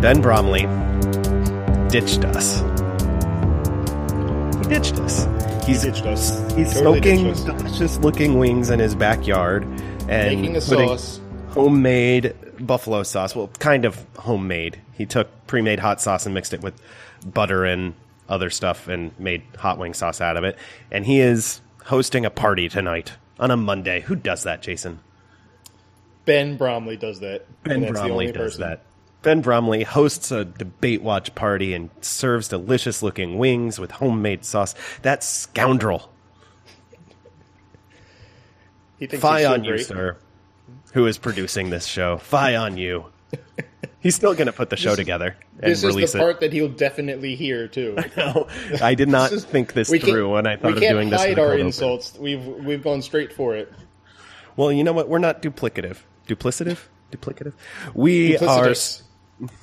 Ben Bromley ditched us. He ditched us. He's ditched us. He's Totally smoking ditched us. delicious looking wings in his backyard and Making a putting sauce. homemade buffalo sauce. Well, kind of homemade. He took pre-made hot sauce and mixed it with butter and other stuff and made hot wing sauce out of it. And he is hosting a party tonight on a Monday. Who does that, Jason? Ben Bromley does that. Ben and that's the Bromley does person. that. Ben Bromley hosts a debate watch party and serves delicious looking wings with homemade sauce. That scoundrel. Fie on you, great. sir, who is producing this show. Fie on you. He's still going to put the show together and This is the it. part that he'll definitely hear too. No, I did not This is- think this we can't- through when I thought of can't doing this. in hide our open. insults. We've we've gone straight for it. Well, you know what? We're not duplicative. Duplicative? Duplicative? We are.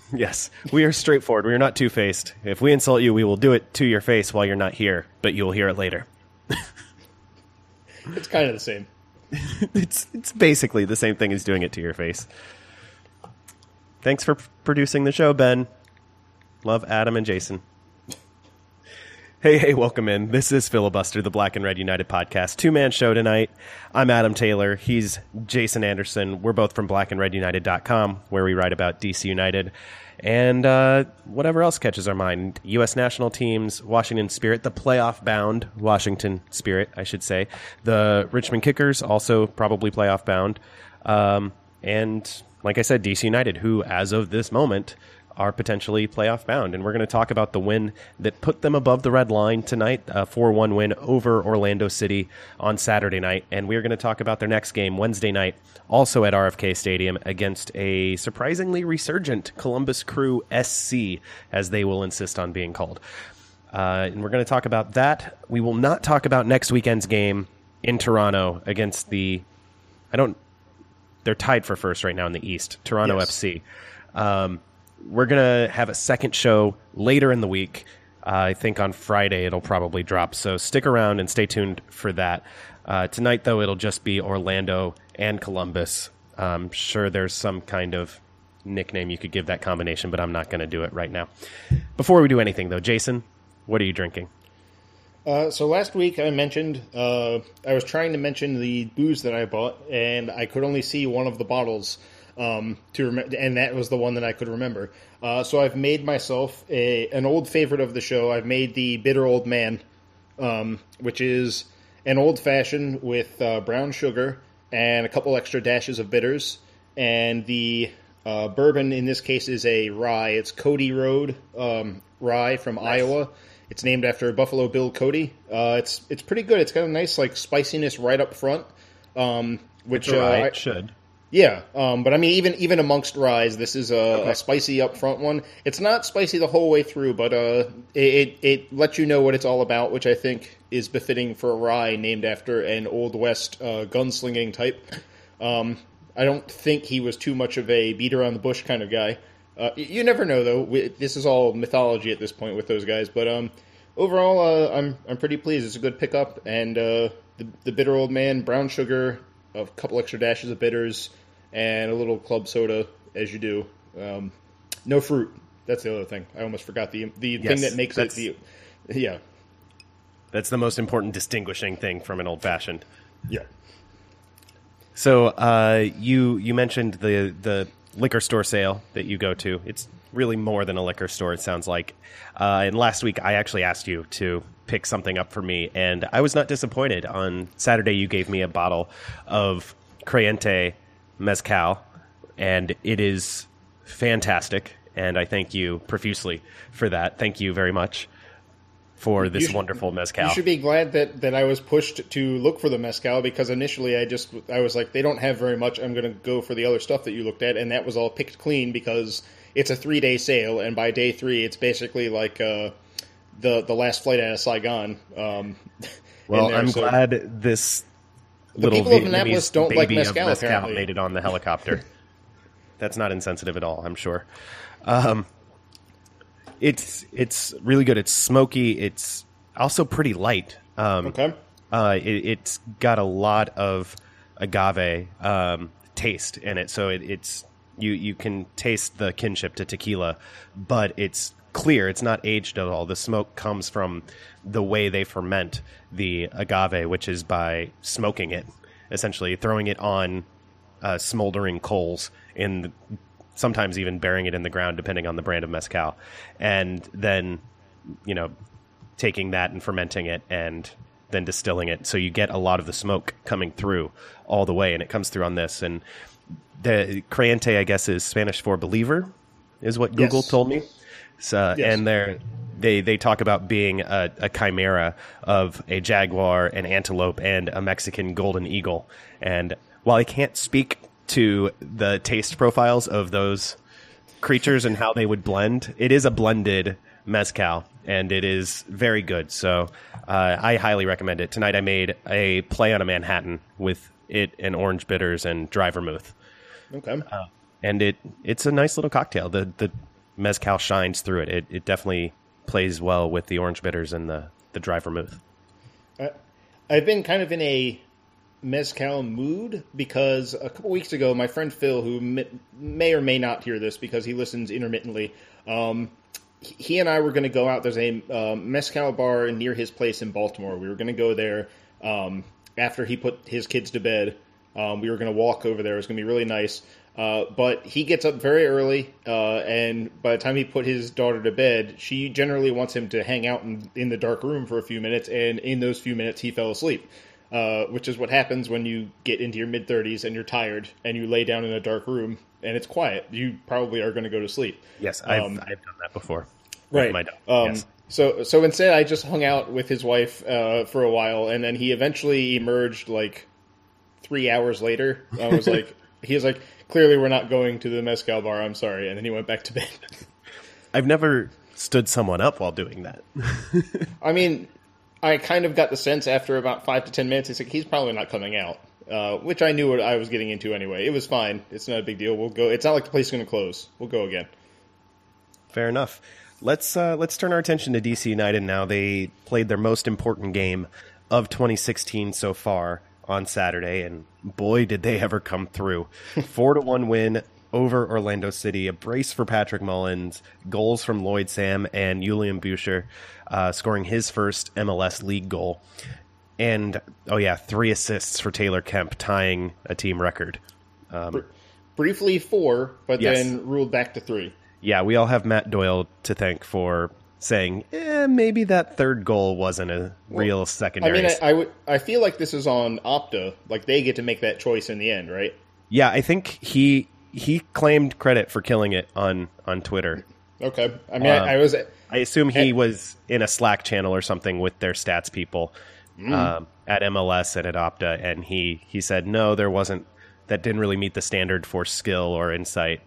Yes, we are straightforward. We are not two faced. If we insult you, we will do it to your face while you're not here, but you will hear it later. It's kind of the same. It's it's basically the same thing as doing it to your face. Thanks for p- producing the show, Ben. Love Adam and Jason. Hey, hey, welcome in. This is Filibuster, the Black and Red United podcast. Two man show tonight. I'm Adam Taylor. He's Jason Anderson. We're both from blackandredunited.com, where we write about DC United and uh, whatever else catches our mind. U.S. national teams, Washington Spirit, the playoff bound Washington Spirit, I should say. The Richmond Kickers, also probably playoff bound. Um, and like I said, DC United, who, as of this moment, are potentially playoff bound. And we're going to talk about the win that put them above the red line tonight, a 4 1 win over Orlando City on Saturday night. And we're going to talk about their next game Wednesday night, also at RFK Stadium, against a surprisingly resurgent Columbus Crew SC, as they will insist on being called. Uh, and we're going to talk about that. We will not talk about next weekend's game in Toronto against the. I don't. They're tied for first right now in the East, Toronto Yes. FC. Um, we're to have a second show later in the week. Uh, I think on Friday it'll probably drop. So stick around and stay tuned for that. Uh, tonight, though, it'll just be Orlando and Columbus. I'm sure there's some kind of nickname you could give that combination, but I'm not going to do it right now. Before we do anything, though, Jason, what are you drinking? Uh, so last week I mentioned uh, I was trying to mention the booze that I bought, and I could only see one of the bottles um, to rem- and that was the one that I could remember. Uh, so I've made myself a an old favorite of the show. I've made the bitter old man, um, which is an old fashioned with uh, brown sugar and a couple extra dashes of bitters, and the uh, bourbon in this case is a rye. It's Cody Road um, rye from Iowa. It's named after Buffalo Bill Cody. Uh, it's it's pretty good. It's got a nice like spiciness right up front, um, which uh, I- it should. Yeah, um, but I mean, even even amongst ryes, this is a, a spicy upfront one. It's not spicy the whole way through, but uh, it, it it lets you know what it's all about, which I think is befitting for a rye named after an old west uh, gunslinging type. Um, I don't think he was too much of a beat around the bush kind of guy. Uh, you never know, though. We, this is all mythology at this point with those guys. But um, overall, uh, I'm I'm pretty pleased. It's a good pickup, and uh, the the bitter old man, brown sugar, a couple extra dashes of bitters, and a little club soda, as you do. Um, no fruit. That's the other thing. I almost forgot the the Yes, thing that makes it the yeah That's the most important distinguishing thing from an old fashioned. yeah. So uh, you you mentioned the the liquor store sale that you go to. It's really more than a liquor store. It sounds like. Uh, and last week I actually asked you to pick something up for me, and I was not disappointed. On Saturday you gave me a bottle of Creyente mezcal, and it is fantastic. And I thank you profusely for that. Thank you very much. for this should- wonderful mezcal. You should be glad that, that I was pushed to look for the mezcal because initially I just I was like they don't have very much. I'm going to go for the other stuff that you looked at, and that was all picked clean because it's a three day sale, and by day three it's basically like uh, the the last flight out of Saigon. Um, well, there, I'm so- glad this little people of Annapolis don't like of mezcal, apparently. made it on the helicopter. That's not insensitive at all, I'm sure. Um, it's it's really good. It's smoky. It's also pretty light. Um, Okay. uh, it, it's got a lot of agave um, taste in it, so it, it's you you can taste the kinship to tequila, but it's clear. It's not aged at all. The smoke comes from the way they ferment the agave, which is by smoking it, essentially throwing it on uh, smoldering coals in sometimes even burying it in the ground depending on the brand of mezcal and then you know taking that and fermenting it and then distilling it so you get a lot of the smoke coming through all the way and it comes through on this and the creyente i guess is spanish for believer is what google Yes. told me so, Yes. and they're they they talk about being a, a chimera of a jaguar, an antelope, and a Mexican golden eagle. And while I can't speak to the taste profiles of those creatures and how they would blend, it is a blended mezcal, and it is very good. So uh, I highly recommend it. Tonight I made a play on a Manhattan with it and orange bitters and dry vermouth Okay. and it it's a nice little cocktail. The the mezcal shines through it. It it definitely plays well with the orange bitters and the the dry vermouth. I've been kind of in a mezcal mood because a couple weeks ago, my friend Phil, who may, or may not hear this because he listens intermittently, um, he- and I were going to go out. There's a um, mezcal bar near his place in Baltimore. We were going to go there um, after he put his kids to bed. Um, we were going to walk over there. It was going to be really nice. Uh, but he gets up very early, uh, and by the time he put his daughter to bed, she generally wants him to hang out in, in the dark room for a few minutes. And in those few minutes, he fell asleep, uh, which is what happens when you get into your mid 30s and you're tired and you lay down in a dark room and it's quiet. You probably are going to go to sleep. Yes, I've Um, I've done that before. Right. My dog. Um, yes. So so instead, I just hung out with his wife uh, for a while, and then he eventually emerged like three hours later. I was like, he was like, clearly we're not going to the mezcal bar. I'm sorry, and then he went back to bed. I've never stood someone up while doing that. I mean, I kind of got the sense after about five to ten minutes, he's like, he's probably not coming out. Uh, which I knew what I was getting into anyway. It was fine. It's not a big deal. We'll go. It's not like the place is going to close. We'll go again. Fair enough. Let's uh, let's turn our attention to DC United now. They played their most important game of 2016 so far on Saturday, and boy, did they ever come through! Four to one win over Orlando City. A brace for Patrick Mullins. Goals from Lloyd Sam and Julian Buescher, uh, scoring his first MLS league goal. And oh yeah, three assists for Taylor Kemp, tying a team record. Briefly four, but Yes. then ruled back to three. yeah, we all have Matt Doyle to thank for saying, eh, maybe that third goal wasn't a real I secondary. mean, I, I would. I feel like this is on Opta. Like they get to make that choice in the end, right? yeah, I think he he claimed credit for killing it on on Twitter. Okay. I mean, Um, I, I was. I assume he Eh. was in a Slack channel or something with their stats people um, at MLS and at Opta, and he he said no, there wasn't. That didn't really meet the standard for skill or insight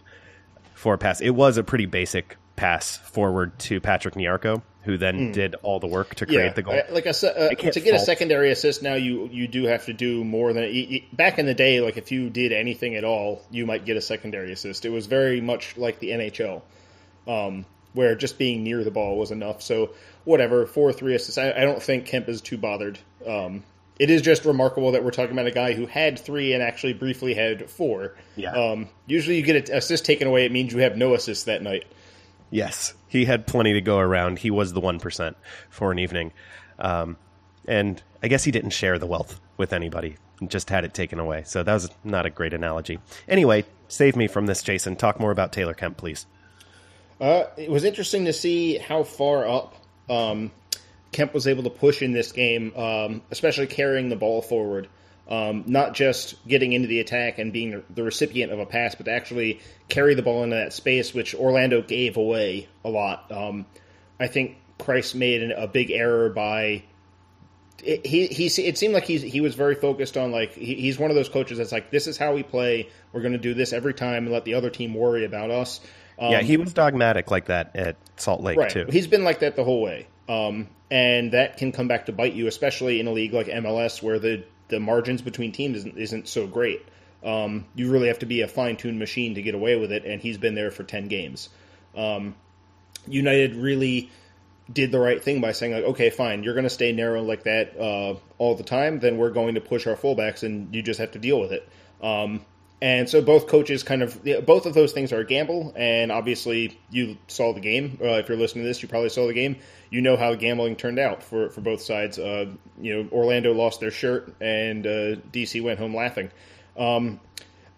for a pass. It was a pretty basic pass forward to Patrick Nyarko, who then did all the work to create Yeah, the goal. I- like I said, uh, can't to get a secondary assist now, you you do have to do more than y- y- back in the day. Like if you did anything at all, you might get a secondary assist. It was very much like the NHL, um, where just being near the ball was enough. So whatever, four or three assists. I, I don't think Kemp is too bothered. Um, it is just remarkable that we're talking about a guy who had three and actually briefly had four. Yeah. Um, usually, you get an assist taken away, it means you have no assists that night. Yes, he had plenty to go around. He was the one percent for an evening, um, and I guess he didn't share the wealth with anybody. Just had it taken away. So that was not a great analogy. Anyway, save me from this, Jason. Talk more about Taylor Kemp, please. Uh, it was interesting to see how far up um, Kemp was able to push in this game, um, especially carrying the ball forward. Um, not just getting into the attack and being the, recipient of a pass, but to actually carry the ball into that space, which Orlando gave away a lot. Um, I think Kreis made a big error by. It, he, he it seemed like he's he was very focused on like he, he's one of those coaches that's like this is how we play we're going to do this every time and let the other team worry about us um, yeah he was dogmatic like that at Salt Lake right. too he's been like that the whole way um, and that can come back to bite you especially in a league like MLS where the the margins between teams isn't, isn't so great um, you really have to be a fine tuned machine to get away with it and he's been there for ten games um, United really did the right thing by saying like, okay, fine, you're going to stay narrow like that uh, all the time. Then we're going to push our fullbacks, and you just have to deal with it. Um, and so both coaches kind of both of those things are a gamble. And obviously, you saw the game. Uh, if you're listening to this, you probably saw the game. You know how gambling turned out for for both sides. Uh, you know, Orlando lost their shirt, and uh, DC went home laughing. Um,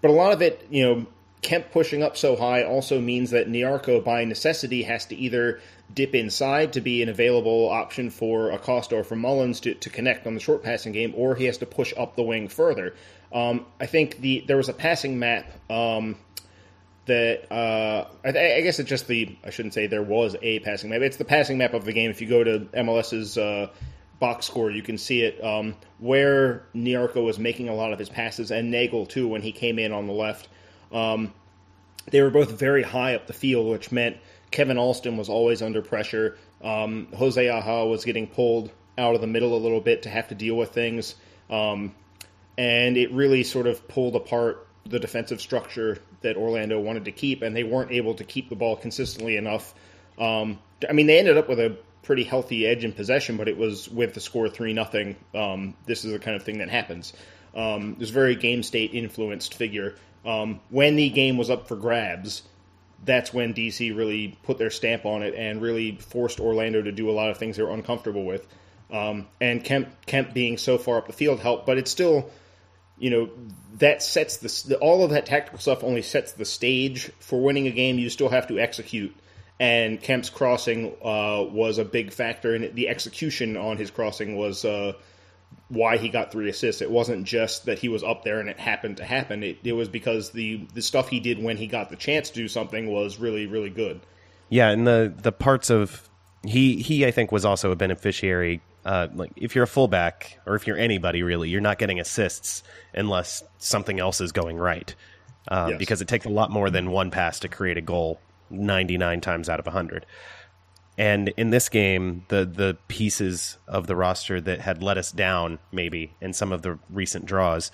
but a lot of it, you know. Kemp pushing up so high also means that Nyarko, by necessity, has to either dip inside to be an available option for Acosta or for Mullins to, to connect on the short passing game, or he has to push up the wing further. Um, I think the there was a passing map um, that uh, I, I, guess it's just the I shouldn't say there was a passing map. It's the passing map of the game. If you go to MLS's uh, box score, you can see it um, where Nyarko was making a lot of his passes, and Neagle too when he came in on the left. Um, they were both very high up the field, which meant Kevin Alston was always under pressure. Um, Jose Aja was getting pulled out of the middle a little bit to have to deal with things. Um, and it really sort of pulled apart the defensive structure that Orlando wanted to keep, and they weren't able to keep the ball consistently enough. Um, I mean, they ended up with a pretty healthy edge in possession, but it was with the score three nothing. Um, this is the kind of thing that happens. Um, this very game state influenced figure. Um, when the game was up for grabs, that's when DC really put their stamp on it and really forced Orlando to do a lot of things they were uncomfortable with. Um, and Kemp Kemp being so far up the field helped, but it's still, you know, that sets the all of that tactical stuff only sets the stage for winning a game. You still have to execute, and Kemp's crossing uh, was a big factor, and the execution on his crossing was. Uh, why he got three assists. It wasn't just that he was up there and it happened to happen. It, it was because the the stuff he did when he got the chance to do something was really really good. Yeah, and the the parts of he he I think was also a beneficiary. Uh, like if you're a fullback or if you're anybody really, you're not getting assists unless something else is going right. Uh, yes. Because it takes a lot more than one pass to create a goal, 99 times out of 100. And in this game, the the pieces of the roster that had let us down, maybe in some of the recent draws,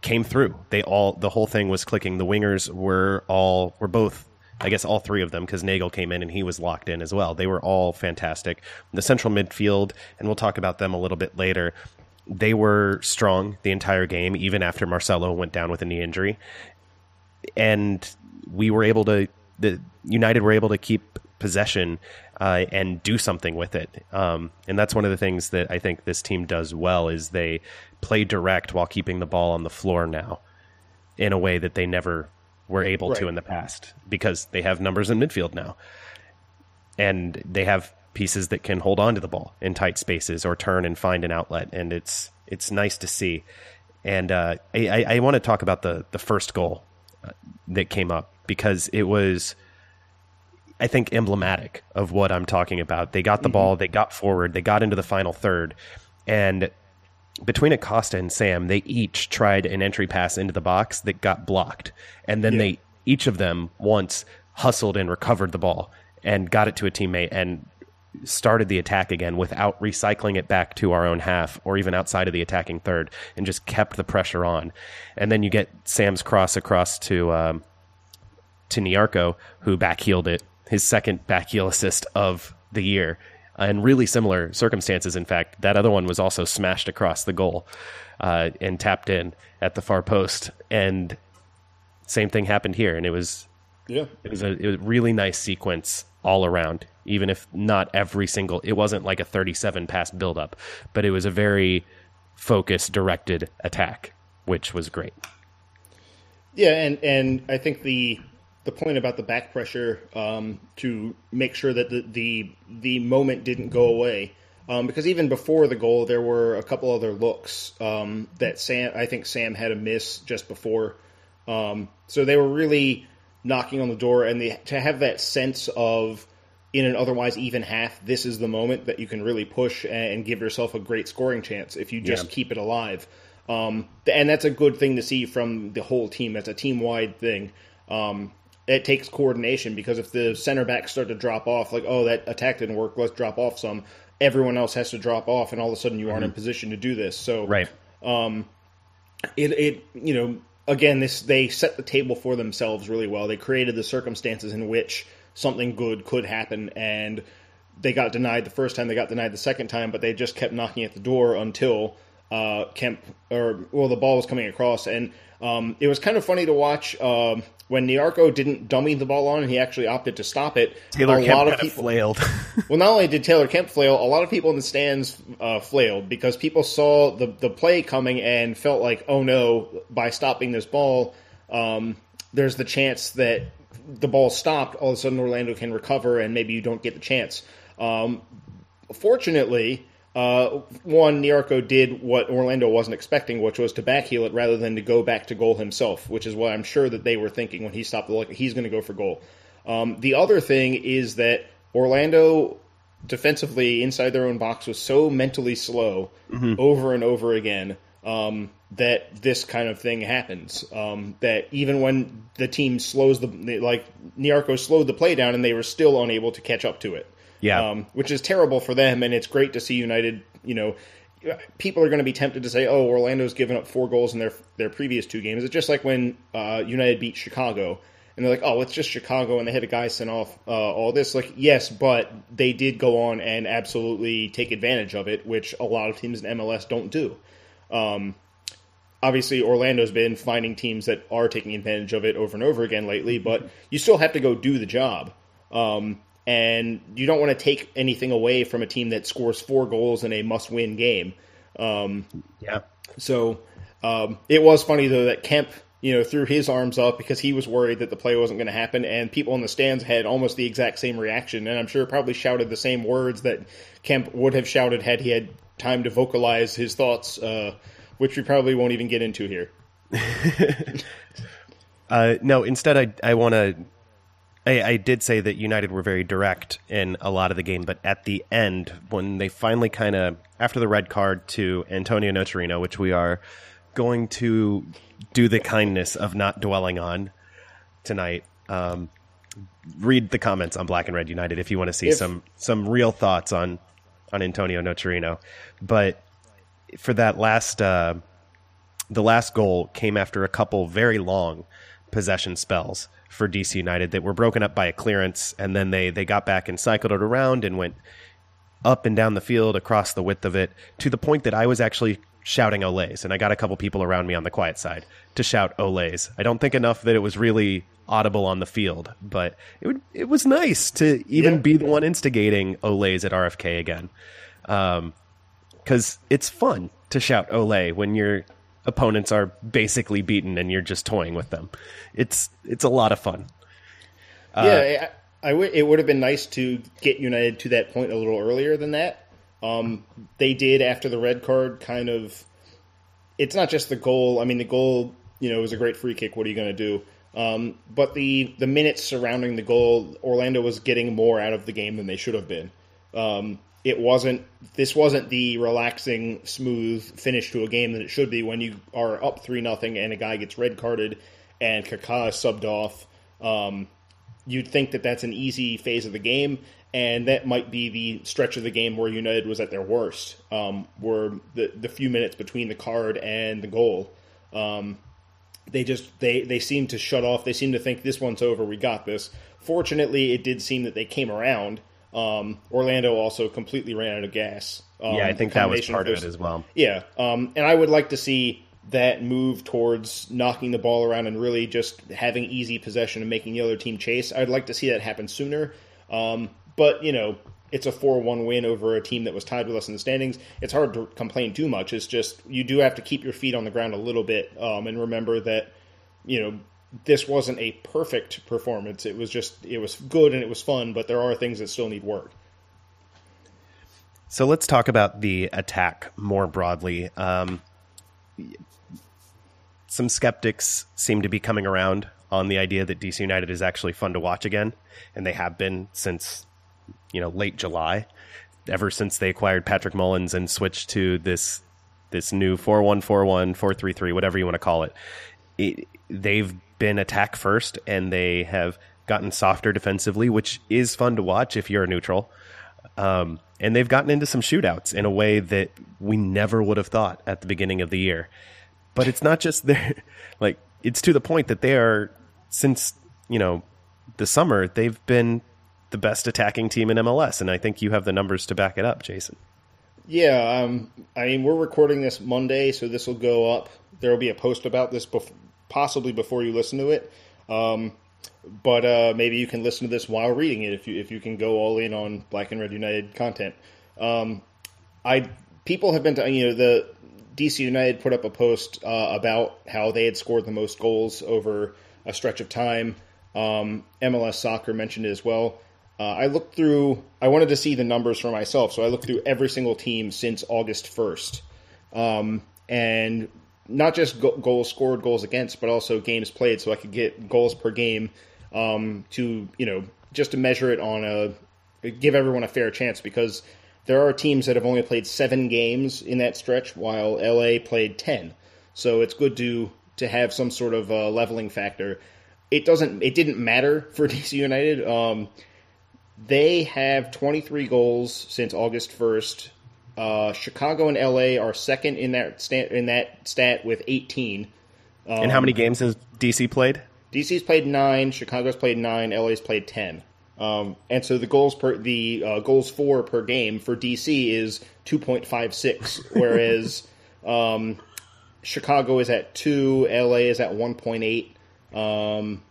came through. They all the whole thing was clicking. The wingers were all were both I guess all three of them because Neagle came in and he was locked in as well. They were all fantastic. The central midfield, and we'll talk about them a little bit later. They were strong the entire game, even after Marcelo went down with a knee injury, and we were able to. The United were able to keep possession uh, and do something with it. Um, and that's one of the things that I think this team does well is they play direct while keeping the ball on the floor now in a way that they never were able right. to in the past because they have numbers in midfield now. And they have pieces that can hold on to the ball in tight spaces or turn and find an outlet. And it's it's nice to see. And uh, I, I want to talk about the, the first goal uh, that came up because it was – I think, emblematic of what I'm talking about. They got the mm-hmm. ball, they got forward, they got into the final third, and between Acosta and Sam, they each tried an entry pass into the box that got blocked, and then yeah. they each of them once hustled and recovered the ball and got it to a teammate and started the attack again without recycling it back to our own half or even outside of the attacking third and just kept the pressure on. And then you get Sam's cross across to um, to Nyarko, who backheeled it his second backheel assist of the year. And really similar circumstances, in fact. That other one was also smashed across the goal uh, and tapped in at the far post. And same thing happened here. And it was, yeah, it was a, it was a really nice sequence all around. Even if not every single, it wasn't like a 37 pass buildup, but it was a very focused, directed attack, which was great. Yeah, and and I think the the point about the back pressure um, to make sure that the, the the moment didn't go away. Um, because even before the goal, there were a couple other looks um, that Sam. I think Sam had a miss just before, um, so they were really knocking on the door, and they, to have that sense of in an otherwise even half, this is the moment that you can really push and give yourself a great scoring chance if you just Yeah. keep it alive. Um, and that's a good thing to see from the whole team. That's a team wide thing. Um, it takes coordination because if the center backs start to drop off, like, oh, that attack didn't work, let's drop off some, everyone else has to drop off, and all of a sudden you aren't in position to do this. So, Right. Um, it, it you know again this they set the table for themselves really well they created the circumstances in which something good could happen and they got denied the first time they got denied the second time but they just kept knocking at the door until uh, Kemp or well the ball was coming across and um, it was kind of funny to watch um, when Nyarko didn't dummy the ball on and he actually opted to stop it Taylor a Kemp lot of people flailed. well, not only did Taylor Kemp flail, a lot of people in the stands uh, flailed because people saw the the play coming and felt like, oh no, by stopping this ball, um, there's the chance that the ball stopped. All of a sudden, Orlando can recover, and maybe you don't get the chance. Um, fortunately, uh, one Nyarko did what Orlando wasn't expecting, which was to backheel it rather than to go back to goal himself, which is what I'm sure that they were thinking when he stopped the look. He's going to go for goal. Um, the other thing is that Orlando defensively inside their own box was so mentally slow over and over again um, that this kind of thing happens. Um, that even when the team slows the like Nyarko slowed the play down and they were still unable to catch up to it. Yeah. um, which is terrible for them. And it's great to see United. You know, people are going to be tempted to say, "Oh, Orlando's given up four goals in their their previous two games." It's just like when uh, United beat Chicago. And they're like, oh, it's just Chicago, and they had a guy sent off uh, all this. Like, yes, but they did go on and absolutely take advantage of it, which a lot of teams in MLS don't do. Um, obviously, Orlando's been finding teams that are taking advantage of it over and over again lately, but you still have to go do the job. Um, and you don't want to take anything away from a team that scores four goals in a must-win game. yeah. So um, it was funny though that Kemp, you know, threw his arms up because he was worried that the play wasn't going to happen, and people in the stands had almost the exact same reaction, and I'm sure probably shouted the same words that Kemp would have shouted had he had time to vocalize his thoughts, uh, which we probably won't even get into here. Uh, no, instead, I I want to. I, I did say that United were very direct in a lot of the game, but at the end, when they finally kind of after the red card to Antonio Nocerino, which we are going to do the kindness of not dwelling on tonight. Um, read the comments on Black and Red United if you want to see If- some some real thoughts on on Antonio Nocerino. But for that last uh, the last goal came after a couple very long possession spells for DC United that were broken up by a clearance, and then they they got back and cycled it around and went up and down the field across the width of it to the point that I was actually shouting Olays, and I got a couple people around me on the quiet side to shout Olays. I don't think enough that it was really audible on the field, but it would, it was nice to even Yeah. be the one instigating Olays at RFK again, um, because it's fun to shout Olay when your opponents are basically beaten and you're just toying with them. It's it's a lot of fun. yeah, I, I w- it would have been nice to get United to that point a little earlier than that. Um, they did after the red card, kind of. It's not just the goal. I mean, the goal, you know, was a great free kick. What are you going to do? Um, but the the minutes surrounding the goal, Orlando was getting more out of the game than they should have been. Um, it wasn't. This wasn't the relaxing, smooth finish to a game that it should be when you are up three nothing and a guy gets red carded and Kaká subbed off. Um, you'd think that that's an easy phase of the game, and that might be the stretch of the game where United was at their worst, um, were the the few minutes between the card and the goal. Um, they just they they seem to shut off. They seem to think this one's over. We got this. Fortunately, it did seem that they came around. Um, Orlando also completely ran out of gas. Um, yeah, I think that was part of those- it as well. yeah, um, and I would like to see that move towards knocking the ball around and really just having easy possession and making the other team chase. I'd like to see that happen sooner. Um, but you know, it's a four-one win over a team that was tied with us in the standings. It's hard to complain too much. It's just you do have to keep your feet on the ground a little bit um, and remember that you know this wasn't a perfect performance. It was just it was good and it was fun, but there are things that still need work. So let's talk about the attack more broadly. Um, some skeptics seem to be coming around on the idea that DC United is actually fun to watch again, and they have been since you know late July. Ever since they acquired Patrick Mullins and switched to this this new four one four one four three three whatever you want to call it, it they've been attack first and they have gotten softer defensively, which is fun to watch if you're a neutral. Um, and they've gotten into some shootouts in a way that we never would have thought at the beginning of the year. But it's not just there, like it's to the point that they are since you know the summer they've been the best attacking team in MLS, and I think you have the numbers to back it up, Jason. Yeah, um, I mean we're recording this Monday, so this will go up. There will be a post about this, bef- possibly before you listen to it. Um, but uh, maybe you can listen to this while reading it if you if you can go all in on Black and Red United content. Um, I people have been to, you know the DC United put up a post uh, about how they had scored the most goals over a stretch of time. Um, MLS Soccer mentioned it as well. Uh, I looked through. I wanted to see the numbers for myself, so I looked through every single team since August first, um, and not just go- goals scored, goals against, but also games played, so I could get goals per game um, to you know just to measure it on a give everyone a fair chance because there are teams that have only played seven games in that stretch while LA played ten. So it's good to to have some sort of uh, leveling factor. It doesn't. It didn't matter for DC United. Um, they have 23 goals since August 1st. Uh, Chicago and LA are second in that stat, in that stat with 18. Um, and how many games has DC played? DC's played nine, Chicago's played nine, LA's played ten. Um, and so the goals per the uh, goals for per game for DC is two point five six, whereas um, Chicago is at two, LA is at one point eight. Um,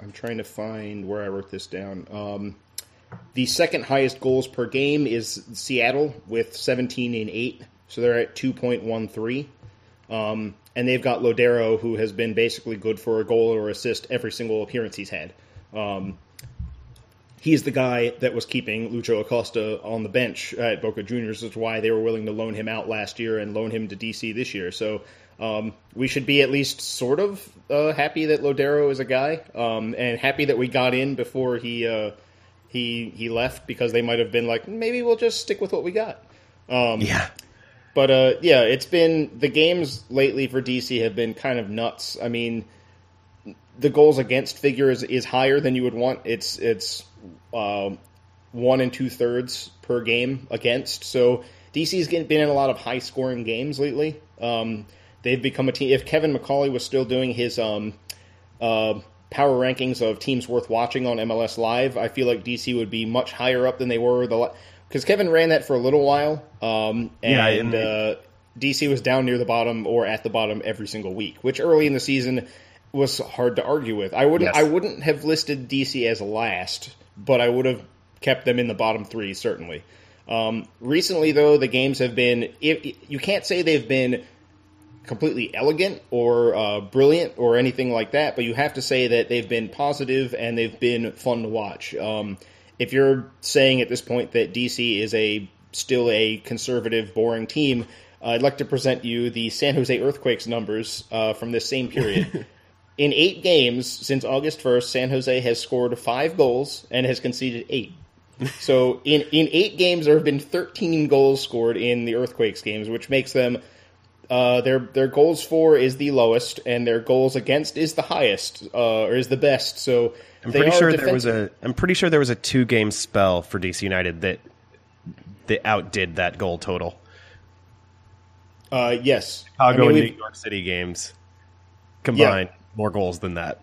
I'm trying to find where I wrote this down. The second highest goals per game is Seattle with 17 and 8, so they're at 2.13. Um, and they've got Lodeiro, who has been basically good for a goal or assist every single appearance he's had. Um, he's the guy that was keeping Lucho Acosta on the bench at Boca Juniors. is why they were willing to loan him out last year and loan him to DC this year. So um, we should be at least sort of uh, happy that Lodeiro is a guy, um, and happy that we got in before he uh, he he left because they might have been like maybe we'll just stick with what we got. Um, yeah. But uh, yeah, it's been the games lately for DC have been kind of nuts. I mean, the goals against figure is, is higher than you would want. It's it's uh, one and two thirds per game against. So DC's been in a lot of high scoring games lately. Um, they've become a team. If Kevin McCauley was still doing his um, uh, power rankings of teams worth watching on MLS Live, I feel like DC would be much higher up than they were the because Kevin ran that for a little while, um, and yeah, uh, DC was down near the bottom or at the bottom every single week, which early in the season was hard to argue with. I wouldn't yes. I wouldn't have listed DC as last, but I would have kept them in the bottom three certainly. Um, recently, though, the games have been if, you can't say they've been completely elegant or uh, brilliant or anything like that, but you have to say that they've been positive and they've been fun to watch. Um, if you're saying at this point that DC is a still a conservative, boring team, uh, I'd like to present you the San Jose Earthquakes numbers uh, from this same period. in eight games since August 1st, San Jose has scored five goals and has conceded eight. so in, in eight games, there have been 13 goals scored in the Earthquakes games, which makes them uh, their their goals for is the lowest, and their goals against is the highest, uh, or is the best. So I'm pretty sure defensive. there was a. I'm pretty sure there was a two game spell for DC United that that outdid that goal total. Uh, yes, Chicago I mean, and New York City games combined yeah. more goals than that.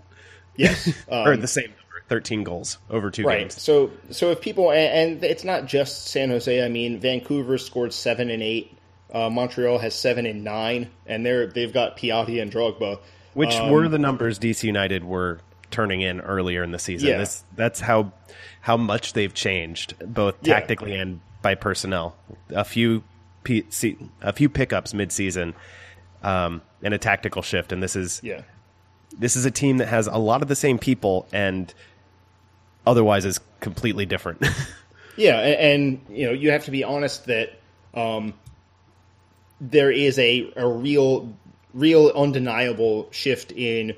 Yes, um, or the same number, thirteen goals over two right. games. So, so if people and, and, it's not just San Jose. I mean, Vancouver scored seven and eight. Uh, Montreal has seven and nine, and they're they've got Piatti and Drogba, which um, were the numbers DC United were turning in earlier in the season. Yeah. This, that's how how much they've changed, both yeah. tactically and by personnel. A few P, C, a few pickups midseason, um, and a tactical shift. And this is yeah. this is a team that has a lot of the same people and otherwise is completely different. yeah, and, and, you know you have to be honest that um, there is a a real real undeniable shift in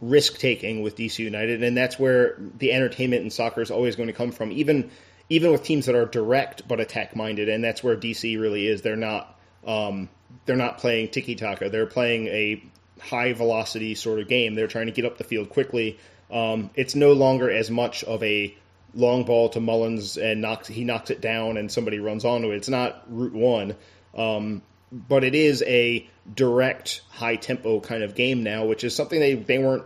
risk taking with DC United, and that's where the entertainment in soccer is always going to come from. Even even with teams that are direct but attack minded, and that's where DC really is. They're not um, they're not playing tiki taka. They're playing a high velocity sort of game. They're trying to get up the field quickly. Um, it's no longer as much of a long ball to Mullins and knocks he knocks it down and somebody runs onto it. It's not route one, um, but it is a direct high tempo kind of game now, which is something they they weren't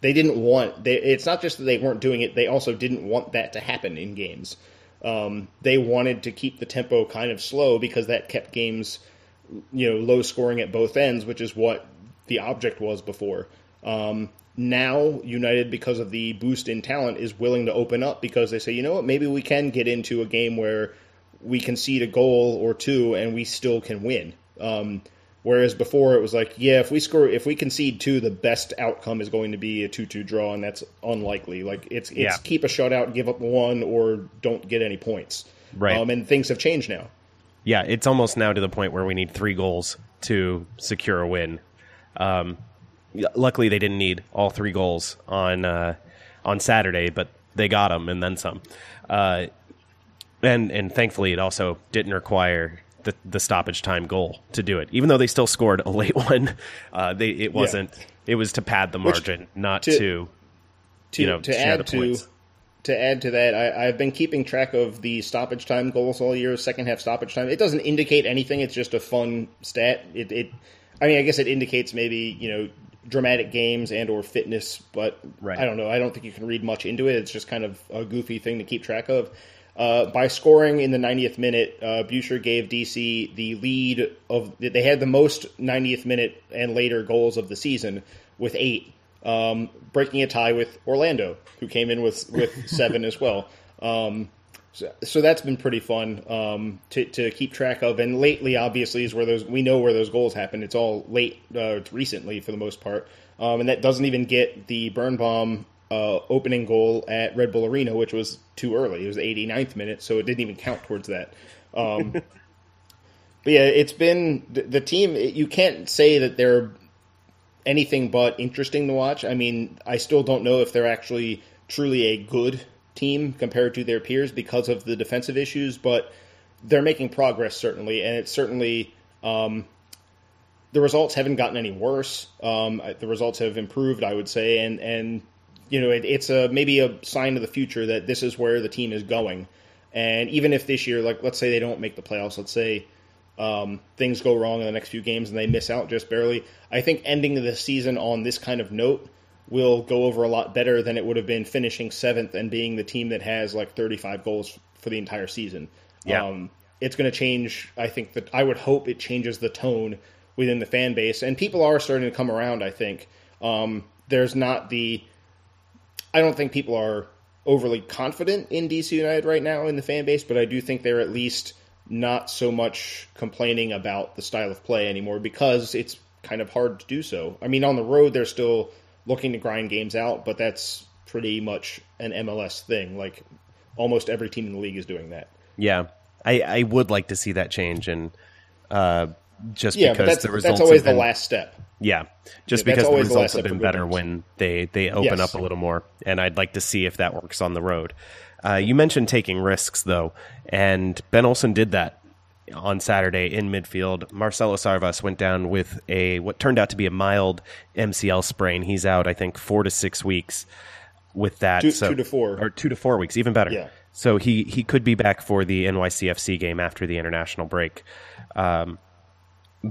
they didn't want. They, it's not just that they weren't doing it; they also didn't want that to happen in games. Um, they wanted to keep the tempo kind of slow because that kept games, you know, low scoring at both ends, which is what the object was before. Um, now United, because of the boost in talent, is willing to open up because they say, you know what, maybe we can get into a game where we concede a goal or two and we still can win. Um, whereas before it was like, yeah, if we score, if we concede two, the best outcome is going to be a two-two draw, and that's unlikely. Like it's it's Yeah. keep a shutout, give up one, or don't get any points. Right. Um, and things have changed now. Yeah, it's almost now to the point where we need three goals to secure a win. Um, luckily, they didn't need all three goals on uh, on Saturday, but they got them and then some. Uh, and and thankfully, it also didn't require the, the stoppage time goal to do it. Even though they still scored a late one, uh, they it wasn't. It was to pad the margin, not to- to, to, you know to share add the to points. to add to that, I, I've been keeping track of the stoppage time goals all year. Second half stoppage time. It doesn't indicate anything. It's just a fun stat. It, it I mean, I guess it indicates maybe you know dramatic games and or fitness, but Right. I don't know. I don't think you can read much into it. It's just kind of a goofy thing to keep track of. Uh, by scoring in the 90th minute, uh, Buescher gave DC the lead of. They had the most 90th minute and later goals of the season with eight, um, breaking a tie with Orlando, who came in with with seven as well. Um, so, so that's been pretty fun um, to, to keep track of. And lately, obviously, is where those we know where those goals happen. It's all late, uh, recently for the most part, um, and that doesn't even get the Birnbaum uh, opening goal at Red Bull Arena, which was too early. It was the 89th minute, so it didn't even count towards that. Um, but yeah, it's been the, team. You can't say that they're anything but interesting to watch. I mean, I still don't know if they're actually truly a good team compared to their peers because of the defensive issues, but they're making progress certainly, and it's certainly um, the results haven't gotten any worse. Um, the results have improved, I would say, and and you know it, it's a maybe a sign of the future that this is where the team is going. And even if this year, like let's say they don't make the playoffs, let's say um, things go wrong in the next few games and they miss out just barely, I think ending the season on this kind of note will go over a lot better than it would have been finishing seventh and being the team that has like 35 goals for the entire season. Yeah. Um, it's going to change. I think that I would hope it changes the tone within the fan base, and people are starting to come around. I think um, there's not the. I don't think people are overly confident in DC United right now in the fan base, but I do think they're at least not so much complaining about the style of play anymore because it's kind of hard to do so. I mean, on the road they're still looking to grind games out, but that's pretty much an MLS thing. Like almost every team in the league is doing that. Yeah, I, I would like to see that change, and uh, just Yeah, because the results that's always have the last step. Yeah, just Yeah, because the results have been better teams. when they they open Yes. up a little more, and I'd like to see if that works on the road. Uh, you mentioned taking risks though, and Ben Olsen did that on Saturday in midfield. Marcelo Sarvas went down with a what turned out to be a mild MCL sprain. He's out, I think, four to six weeks with that. Two- so, two to four. or two to four weeks, even better. Yeah. So he he could be back for the NYCFC game after the international break. Um,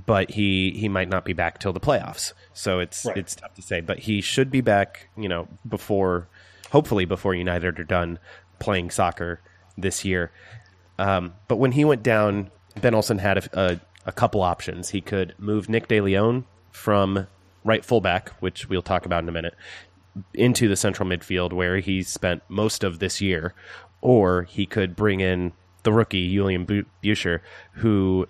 but he he might not be back till the playoffs. So it's Right. it's tough to say. But he should be back, you know, before hopefully before United are done playing soccer this year. Um, but when he went down, Ben Olsen had a, a, a couple options. He could move Nick De Leon from right fullback, which we'll talk about in a minute, into the central midfield where he spent most of this year, or he could bring in the rookie Julian Bu- Buescher, who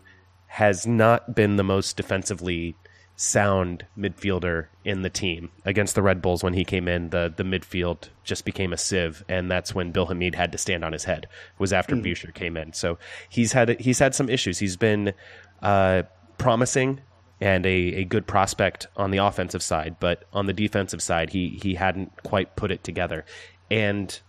has not been the most defensively sound midfielder in the team. Against the Red Bulls, when he came in, the the midfield just became a sieve, and that's when Bill Hamid had to stand on his head. Was after Buescher came in, so he's had he's had some issues. He's been uh, promising and a, a good prospect on the offensive side, but on the defensive side, he he hadn't quite put it together, and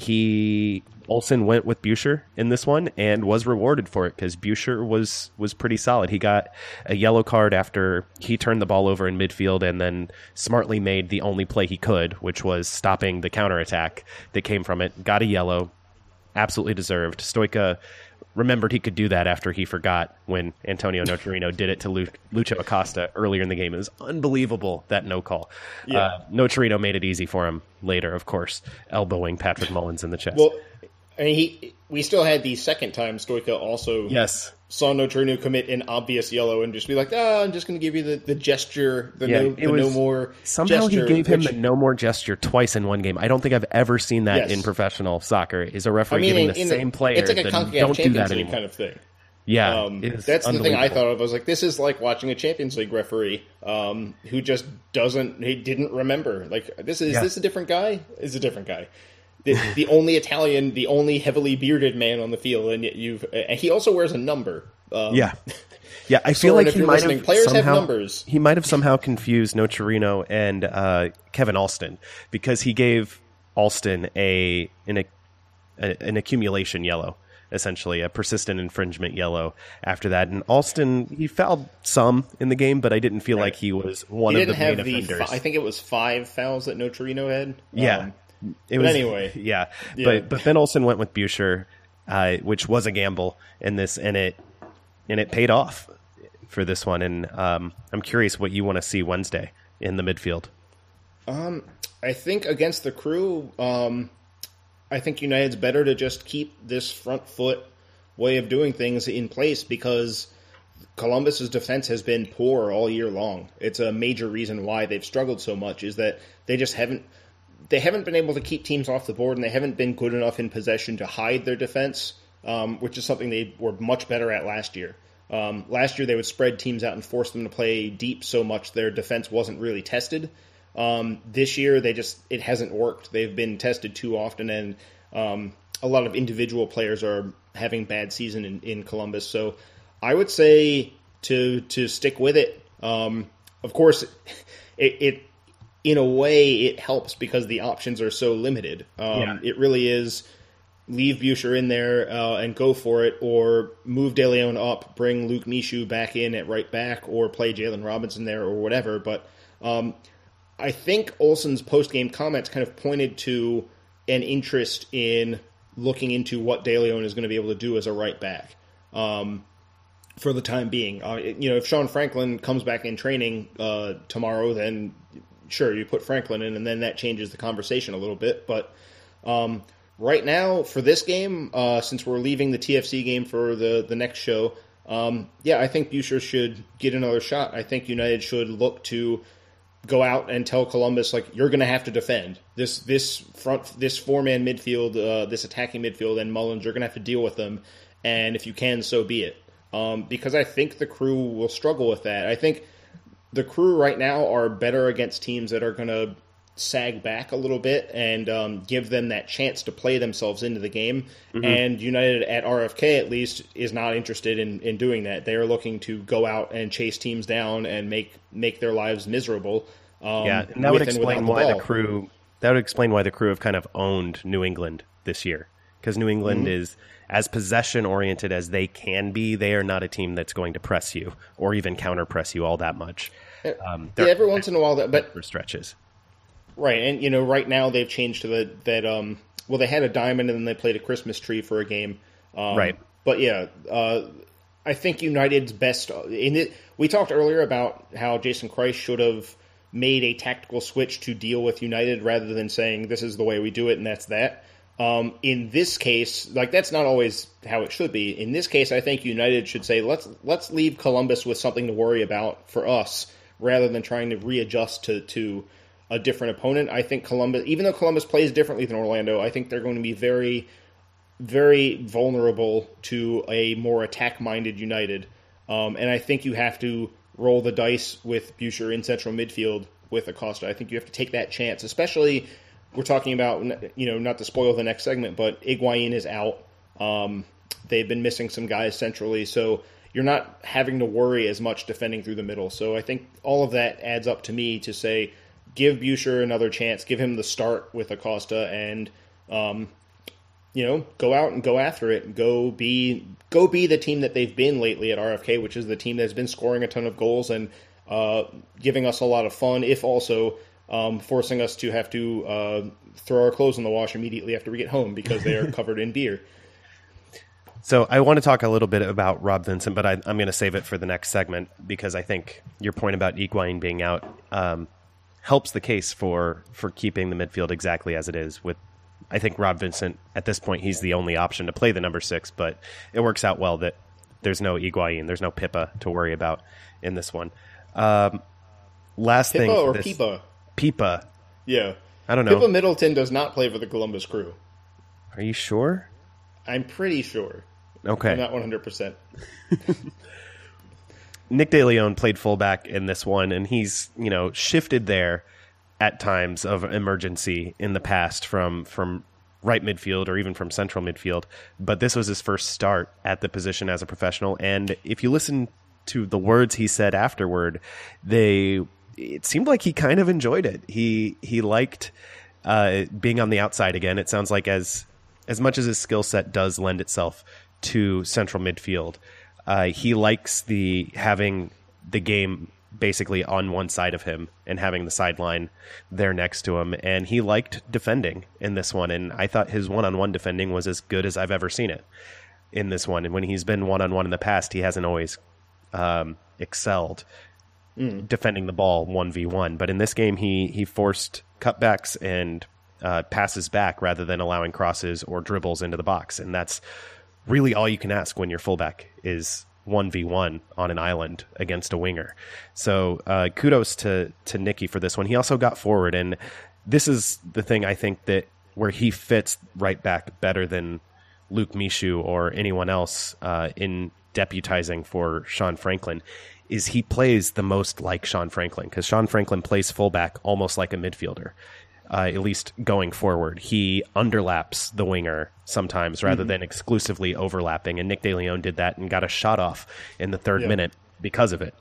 he Olsen went with Buescher in this one and was rewarded for it because Buescher was was pretty solid. He got a yellow card after he turned the ball over in midfield and then smartly made the only play he could, which was stopping the counterattack that came from it. Got a yellow, absolutely deserved. Stoica remembered he could do that after he forgot when Antonio Nocerino did it to Lu- Lucho Acosta earlier in the game. It was unbelievable that no call. Yeah. Uh, Nocerino made it easy for him later, of course, elbowing Patrick Mullins in the chest. Well, I mean, he we still had the second time Stoica also yes saw Nocerino commit an obvious yellow and just be like, "Ah, oh, I'm just going to give you the, the gesture, the, yeah, no, the no more." Somehow gesture, he gave him the no more gesture twice in one game. I don't think I've ever seen that yes. in professional soccer. Is a referee I mean, giving in, the same the, player? It's like a don't do that anymore. kind of thing. Yeah, um, that's the thing I thought of. I was like, this is like watching a Champions League referee um, who just doesn't, he didn't remember. Like, this is yeah. this a different guy? Is a different guy the, the only Italian, the only heavily bearded man on the field, and yet you've. And he also wears a number. Um, yeah, yeah. I feel like he might have players somehow, have numbers. He might have somehow confused Nocerino and uh, Kevin Alston because he gave Alston a an, a, an accumulation yellow essentially a persistent infringement yellow after that. And Alston, he fouled some in the game, but I didn't feel right. like he was one he of the main offenders. Fi- I think it was five fouls that Nocerino had. Yeah, um, it was anyway. Yeah. yeah. But but Ben Olsen went with Buescher, uh, which was a gamble in this, and it and it paid off for this one. And um, I'm curious what you want to see Wednesday in the midfield. Um, I think against the crew, um, I think United's better to just keep this front foot way of doing things in place because Columbus's defense has been poor all year long. It's a major reason why they've struggled so much is that they just haven't they haven't been able to keep teams off the board, and they haven't been good enough in possession to hide their defense, um, which is something they were much better at last year. Um, last year, they would spread teams out and force them to play deep so much their defense wasn't really tested. Um, this year, they just it hasn't worked. They've been tested too often, and um, a lot of individual players are having bad season in, in Columbus. So, I would say to to stick with it. Um, of course, it, it in a way, it helps because the options are so limited. Um, yeah. It really is leave Buescher in there uh, and go for it, or move DeLeon up, bring Luke Mishu back in at right back, or play Jalen Robinson there, or whatever. But um, I think Olsen's post game comments kind of pointed to an interest in looking into what DeLeon is going to be able to do as a right back. Um, for the time being, uh, you know, if Sean Franklin comes back in training uh, tomorrow, then sure you put Franklin in, and then that changes the conversation a little bit. But um, right now, for this game, uh, since we're leaving the TFC game for the the next show, um, yeah, I think Buescher should get another shot. I think United should look to go out and tell Columbus like you're going to have to defend this this front this four man midfield, uh, this attacking midfield, and Mullins. You're going to have to deal with them, and if you can, so be it. Um, because I think the crew will struggle with that. I think the crew right now are better against teams that are going to sag back a little bit and um, give them that chance to play themselves into the game. Mm-hmm. And United at RFK at least is not interested in, in doing that. They are looking to go out and chase teams down and make make their lives miserable. Um, yeah, and that would explain the why the crew that would explain why the crew have kind of owned New England this year because New England mm-hmm. is as possession oriented as they can be, they are not a team that's going to press you or even counter press you all that much. Um, yeah, every once in a while, that but for stretches, right? And you know, right now they've changed to the, that. Um, well, they had a diamond and then they played a Christmas tree for a game, um, right? But yeah, uh, I think United's best. In it, we talked earlier about how Jason Kreis should have made a tactical switch to deal with United rather than saying this is the way we do it and that's that. Um, in this case, like that's not always how it should be. In this case, I think United should say let's let's leave Columbus with something to worry about for us rather than trying to readjust to to a different opponent. I think Columbus, even though Columbus plays differently than Orlando, I think they're going to be very very vulnerable to a more attack minded United. Um, and I think you have to roll the dice with Buescher in central midfield with Acosta. I think you have to take that chance, especially we're talking about, you know, not to spoil the next segment, but Higuain is out. Um, they've been missing some guys centrally, so you're not having to worry as much defending through the middle. So I think all of that adds up to me to say, give Buescher another chance, give him the start with Acosta, and um, you know, go out and go after it. Go be go be the team that they've been lately at RFK, which is the team that's been scoring a ton of goals and uh, giving us a lot of fun, if also um, forcing us to have to uh, throw our clothes in the wash immediately after we get home because they are covered in beer. So I want to talk a little bit about Rob Vincent, but I, am going to save it for the next segment because I think your point about Higuain being out um, helps the case for for keeping the midfield exactly as it is. With I think Rob Vincent at this point he's the only option to play the number six, but it works out well that there's no Higuain, there's no Pipa to worry about in this one. Um, last Pipa thing, or this, Pipa? Pipa. Yeah, I don't know. Pipa Middleton does not play for the Columbus Crew. Are you sure? I'm pretty sure. Okay. I'm not 100. percent Nick DeLeon played fullback in this one, and he's you know shifted there at times of emergency in the past from from right midfield or even from central midfield. But this was his first start at the position as a professional, and if you listen to the words he said afterward, they it seemed like he kind of enjoyed it. He he liked uh, being on the outside again. It sounds like as as much as his skill set does lend itself to central midfield, uh, he likes the having the game basically on one side of him and having the sideline there next to him. And he liked defending in this one. And I thought his one on one defending was as good as I've ever seen it in this one. And when he's been one on one in the past, he hasn't always um, excelled mm. defending the ball 1v1. But in this game, he, he forced cutbacks and uh, passes back rather than allowing crosses or dribbles into the box. And that's really all you can ask when your fullback is 1v1 on an island against a winger. So uh, kudos to, to Nicky for this one. He also got forward, and this is the thing I think that where he fits right back better than Luke Mishu or anyone else uh, in deputizing for Sean Franklin is he plays the most like Sean Franklin because Sean Franklin plays fullback almost like a midfielder uh, at least going forward. He underlaps the winger sometimes rather mm-hmm. than exclusively overlapping. And Nick DeLeon did that and got a shot off in the third minute because of it.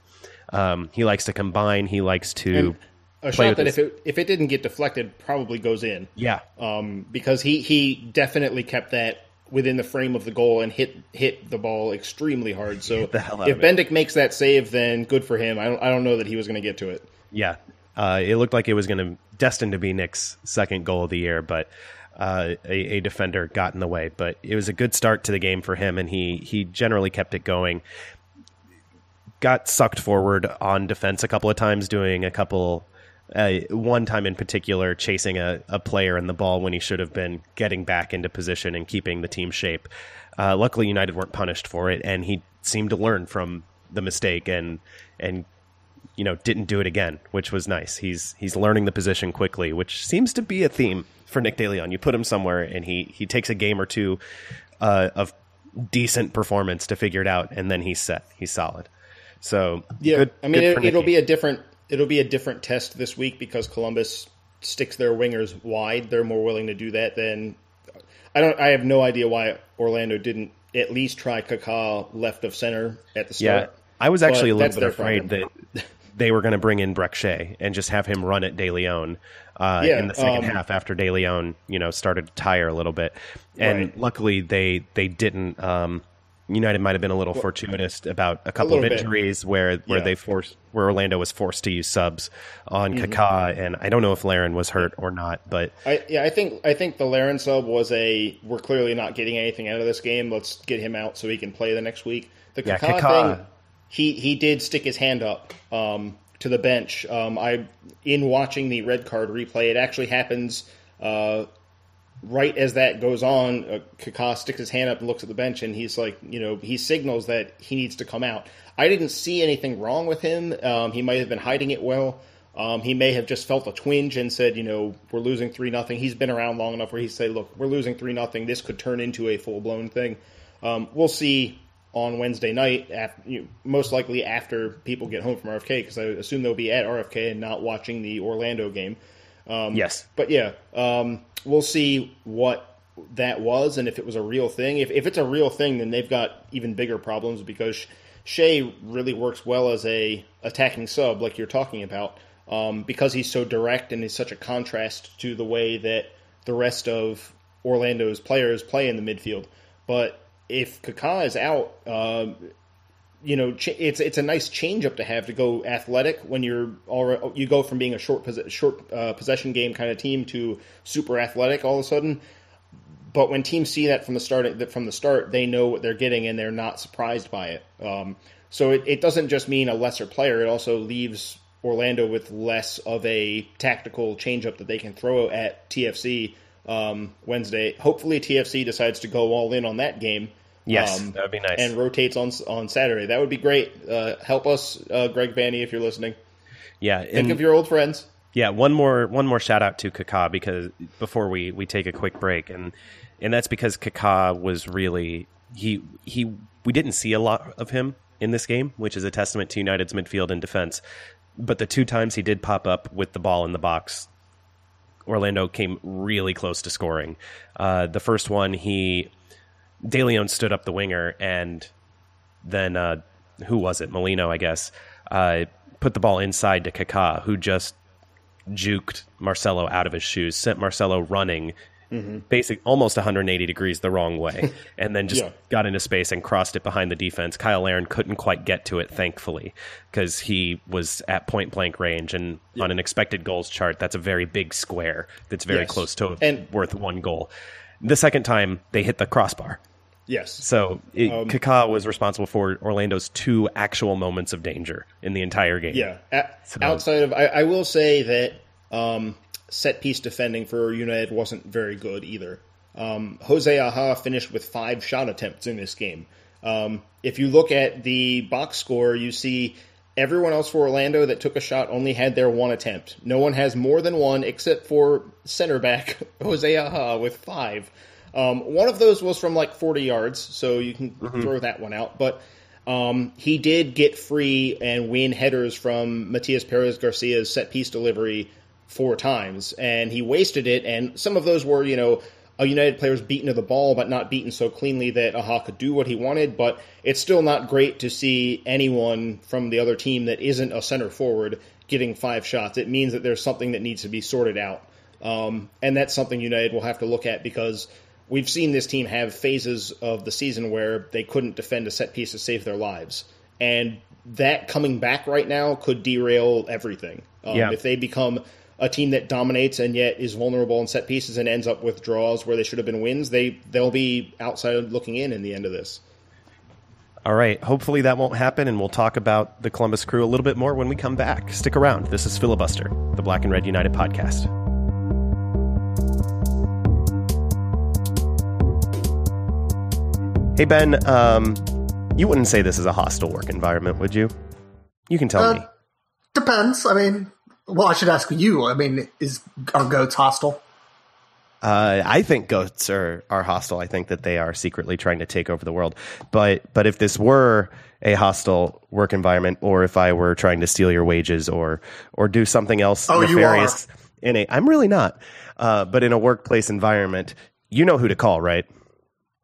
Um, he likes to combine. He likes to. And a shot that his... if it if it didn't get deflected probably goes in. Yeah. Um, because he he definitely kept that within the frame of the goal and hit hit the ball extremely hard. So if Bendik makes that save, then good for him. I don't I don't know that he was going to get to it. Yeah, uh, it looked like it was going to destined to be Nick's second goal of the year, but uh, a, a, defender got in the way. But it was a good start to the game for him, and he he generally kept it going. Got sucked forward on defense a couple of times, doing a couple. Uh, one time in particular, chasing a, a player in the ball when he should have been getting back into position and keeping the team shape. Uh, luckily, United weren't punished for it, and he seemed to learn from the mistake and and you know, didn't do it again, which was nice. He's he's learning the position quickly, which seems to be a theme for Nick DeLeon. You put him somewhere, and he he takes a game or two uh, of decent performance to figure it out, and then he's set. He's solid. So yeah, good, I mean, it, will be a different it'll be a different test this week because Columbus sticks their wingers wide. They're more willing to do that than I don't. I have no idea why Orlando didn't at least try Kaká left of center at the start. Yeah, I was actually a little bit afraid problem. that they were going to bring in Brek Shea and just have him run at De Leon uh, yeah, in the second um, half after De Leon, you know, started to tire a little bit. And right. luckily, they they didn't. Um, United might have been a little fortuitous about a couple a of injuries bit. where where yeah. they forced where Orlando was forced to use subs on mm-hmm. Kaká, and I don't know if Larin was hurt or not, but I, yeah, I think I think the Larin sub was a we're clearly not getting anything out of this game. Let's get him out so he can play the next week. The Kaká, yeah, Kaká thing he he did stick his hand up um, to the bench. Um, I in watching the red card replay, it actually happens uh, right as that goes on. Uh, Kaká sticks his hand up and looks at the bench, and he's like, you know, he signals that he needs to come out. I didn't see anything wrong with him. Um, he might have been hiding it well. Um, he may have just felt a twinge and said, you know, we're losing three nothing. He's been around long enough where he say, look, we're losing three nothing. This could turn into a full blown thing. Um, we'll see on Wednesday night, after, you know, most likely after people get home from RFK, because I assume they'll be at RFK and not watching the Orlando game. Um, yes, but yeah, um, we'll see what that was and if it was a real thing. If, if it's a real thing, then they've got even bigger problems because Shea really works well as a attacking sub, like you're talking about, um, because he's so direct and he's such a contrast to the way that the rest of Orlando's players play in the midfield. But if Kaká is out, um, you know, it's it's a nice change up to have to go athletic when you're already you go from being a short short uh, possession game kind of team to super athletic all of a sudden. But when teams see that from the start, from the start, they know what they're getting and they're not surprised by it. Um, so it, it doesn't just mean a lesser player; it also leaves Orlando with less of a tactical changeup that they can throw at TFC um, Wednesday. Hopefully, TFC decides to go all in on that game Yes, um, that would be nice. And rotates on on Saturday. That would be great. Uh, help us, uh, Greg Vanney, if you're listening. Yeah, think of your old friends. Yeah, one more one more shout out to Kaká because before we, we take a quick break and and that's because Kaká was really he he we didn't see a lot of him in this game, which is a testament to United's midfield and defense. But the two times he did pop up with the ball in the box, Orlando came really close to scoring. Uh, the first one, he De Leon stood up the winger, and then uh, who was it? Molino, I guess, uh, put the ball inside to Kaká, who just juked Marcelo out of his shoes, sent Marcelo running. Mm-hmm. Basic, almost 180 degrees the wrong way, and then just yeah. got into space and crossed it behind the defense. Cyle Larin couldn't quite get to it, thankfully, because he was at point blank range. And yeah. on an expected goals chart, that's a very big square that's very yes. close to and, worth one goal. The second time they hit the crossbar, Yes. So it, um, Kaká was responsible for Orlando's two actual moments of danger in the entire game. Yeah. so, outside of, I, I, will say that um, set piece defending for United wasn't very good either. Um, Jose Aja finished with five shot attempts in this game. Um, if you look at the box score, you see everyone else for Orlando that took a shot only had their one attempt. No one has more than one except for center back Jose Aja with five. Um, one of those was from like 40 yards, so you can mm-hmm. throw that one out. But um, he did get free and win headers from Matias Perez Garcia's set piece delivery four times, and he wasted it. And some of those were, you know, a United player's beaten to the ball, but not beaten so cleanly that Aja could do what he wanted. But it's still not great to see anyone from the other team that isn't a center forward getting five shots. It means that there's something that needs to be sorted out. Um, and that's something United will have to look at because we've seen this team have phases of the season where they couldn't defend a set piece to save their lives, and that coming back right now could derail everything. Um, yeah. If they become a team that dominates and yet is vulnerable in set pieces and ends up with draws where they should have been wins, they they'll be outside looking in in the end of this. All right. Hopefully that won't happen, and we'll talk about the Columbus Crew a little bit more when we come back. Stick around. This is Filibuster, the Black and Red United podcast. Hey, Ben, um, you wouldn't say this is a hostile work environment, would you? You can tell uh, me. Depends. I mean, well, I should ask you. I mean, is are goats hostile? Uh, I think goats are, are hostile. I think that they are secretly trying to take over the world. But but if this were a hostile work environment, or if I were trying to steal your wages, or or do something else oh, nefarious in a, I'm really not. Uh, but in a workplace environment, you know who to call, right?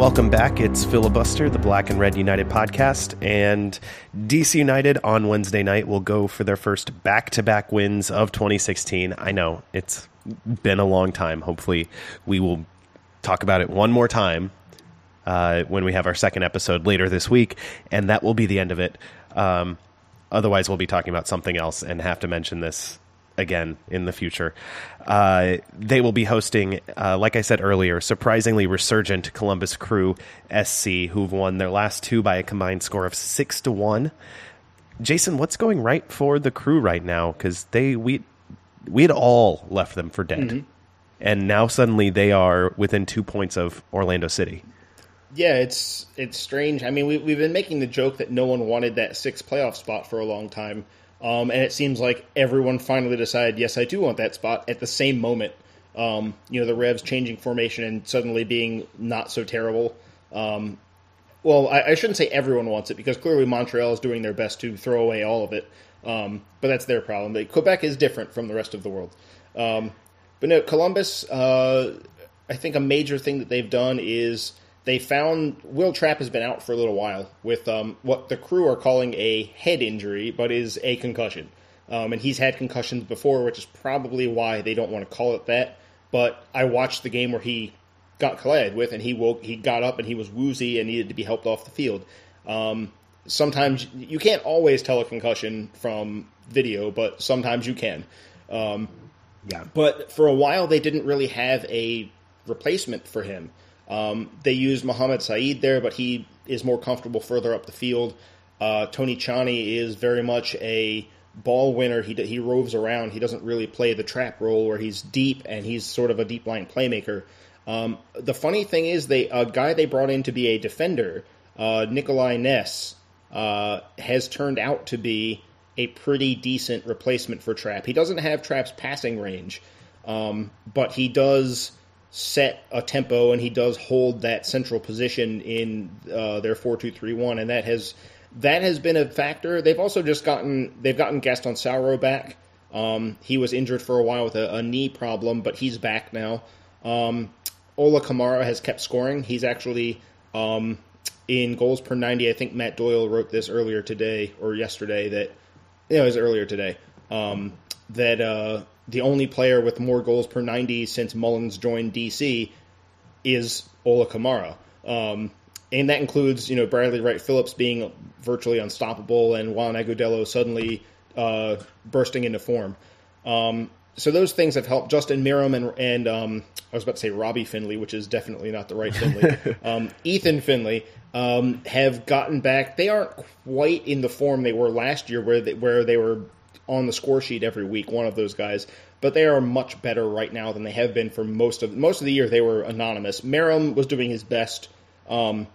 Welcome back. It's Filibuster, the Black and Red United podcast. And DC United on Wednesday night will go for their first back to back wins of 2016. I know it's been a long time. Hopefully, we will talk about it one more time uh, when we have our second episode later this week. And that will be the end of it. Um, otherwise, we'll be talking about something else and have to mention this again in the future. Uh, they will be hosting, uh, like I said earlier, surprisingly resurgent Columbus Crew SC, who've won their last two by a combined score of six to one. Jason, what's going right for the crew right now? Because they we we had all left them for dead, mm-hmm. and now suddenly they are within two points of Orlando City. Yeah, it's it's strange. I mean, we, we've been making the joke that no one wanted that sixth playoff spot for a long time, um, and it seems like everyone finally decided, yes, I do want that spot at the same moment. Um, you know, the Revs changing formation and suddenly being not so terrible. Um, well, I, I, shouldn't say everyone wants it because clearly Montreal is doing their best to throw away all of it. Um, but that's their problem. Quebec is different from the rest of the world. Um, but no, Columbus. Uh, I think a major thing that they've done is they found Will Trapp has been out for a little while with um, what the crew are calling a head injury, but is a concussion. Um, and he's had concussions before, which is probably why they don't want to call it that. But I watched the game where he got collided with, and he woke, he got up and he was woozy and needed to be helped off the field. Um, sometimes you can't always tell a concussion from video, but sometimes you can. Um, yeah. But for a while, they didn't really have a replacement for him. Um, they used Mohammed Saeid there, but he is more comfortable further up the field. Uh, Tony Tchani is very much a ball winner. He he roves around. He doesn't really play the Trapp role where he's deep and he's sort of a deep line playmaker. Um, the funny thing is, they a guy they brought in to be a defender, uh, Nicolai Naess, uh, has turned out to be a pretty decent replacement for Trapp. He doesn't have Trapp's passing range, um, but he does set a tempo and he does hold that central position in uh, their four two three one, and that has that has been a factor. They've also just gotten they've gotten Gaston Sauro back. Um, he was injured for a while with a, a knee problem, but he's back now. Um, Ola Kamara has kept scoring. He's actually um, in goals per 90. I think Matt Doyle wrote this earlier today or yesterday that, you know, it was earlier today, um, that uh, the only player with more goals per 90 since Mullins joined DC is Ola Kamara. Um, and that includes, you know, Bradley Wright Phillips being virtually unstoppable and Juan Agudelo suddenly uh, bursting into form. Um, so those things have helped. Justin Meram and, and um, I was about to say Robbie Finley, which is definitely not the right Finley. um, Ethan Finlay um, have gotten back. They aren't quite in the form they were last year, where they, where they were on the score sheet every week. One of those guys, but they are much better right now than they have been for most of most of the year. They were anonymous. Meram was doing his best. Um,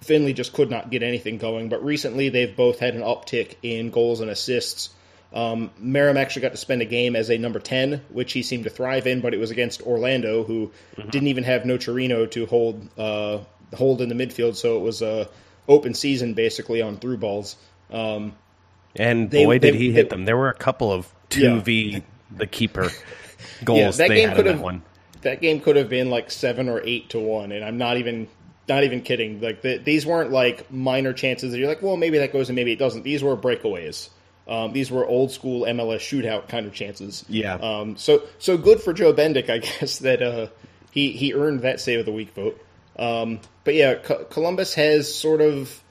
Finlay just could not get anything going. But recently, they've both had an uptick in goals and assists. Um, Meram actually got to spend a game as a number 10, which he seemed to thrive in, but it was against Orlando, who mm-hmm. didn't even have Nocerino to hold uh, hold in the midfield, so it was a open season basically on through balls. Um, and they, boy, did they, he hit they, them! There were a couple of two v the keeper goals. Yeah, that game could have that, that game could have been like seven or eight to one, and I'm not even not even kidding. Like the, these weren't like minor chances that you're like, well, maybe that goes and maybe it doesn't. These were breakaways. Um, these were old school MLS shootout kind of chances. Yeah. Um, so so good for Joe Bendik, I guess that uh, he he earned that save of the week vote. Um, but yeah, Co- Columbus has sort of.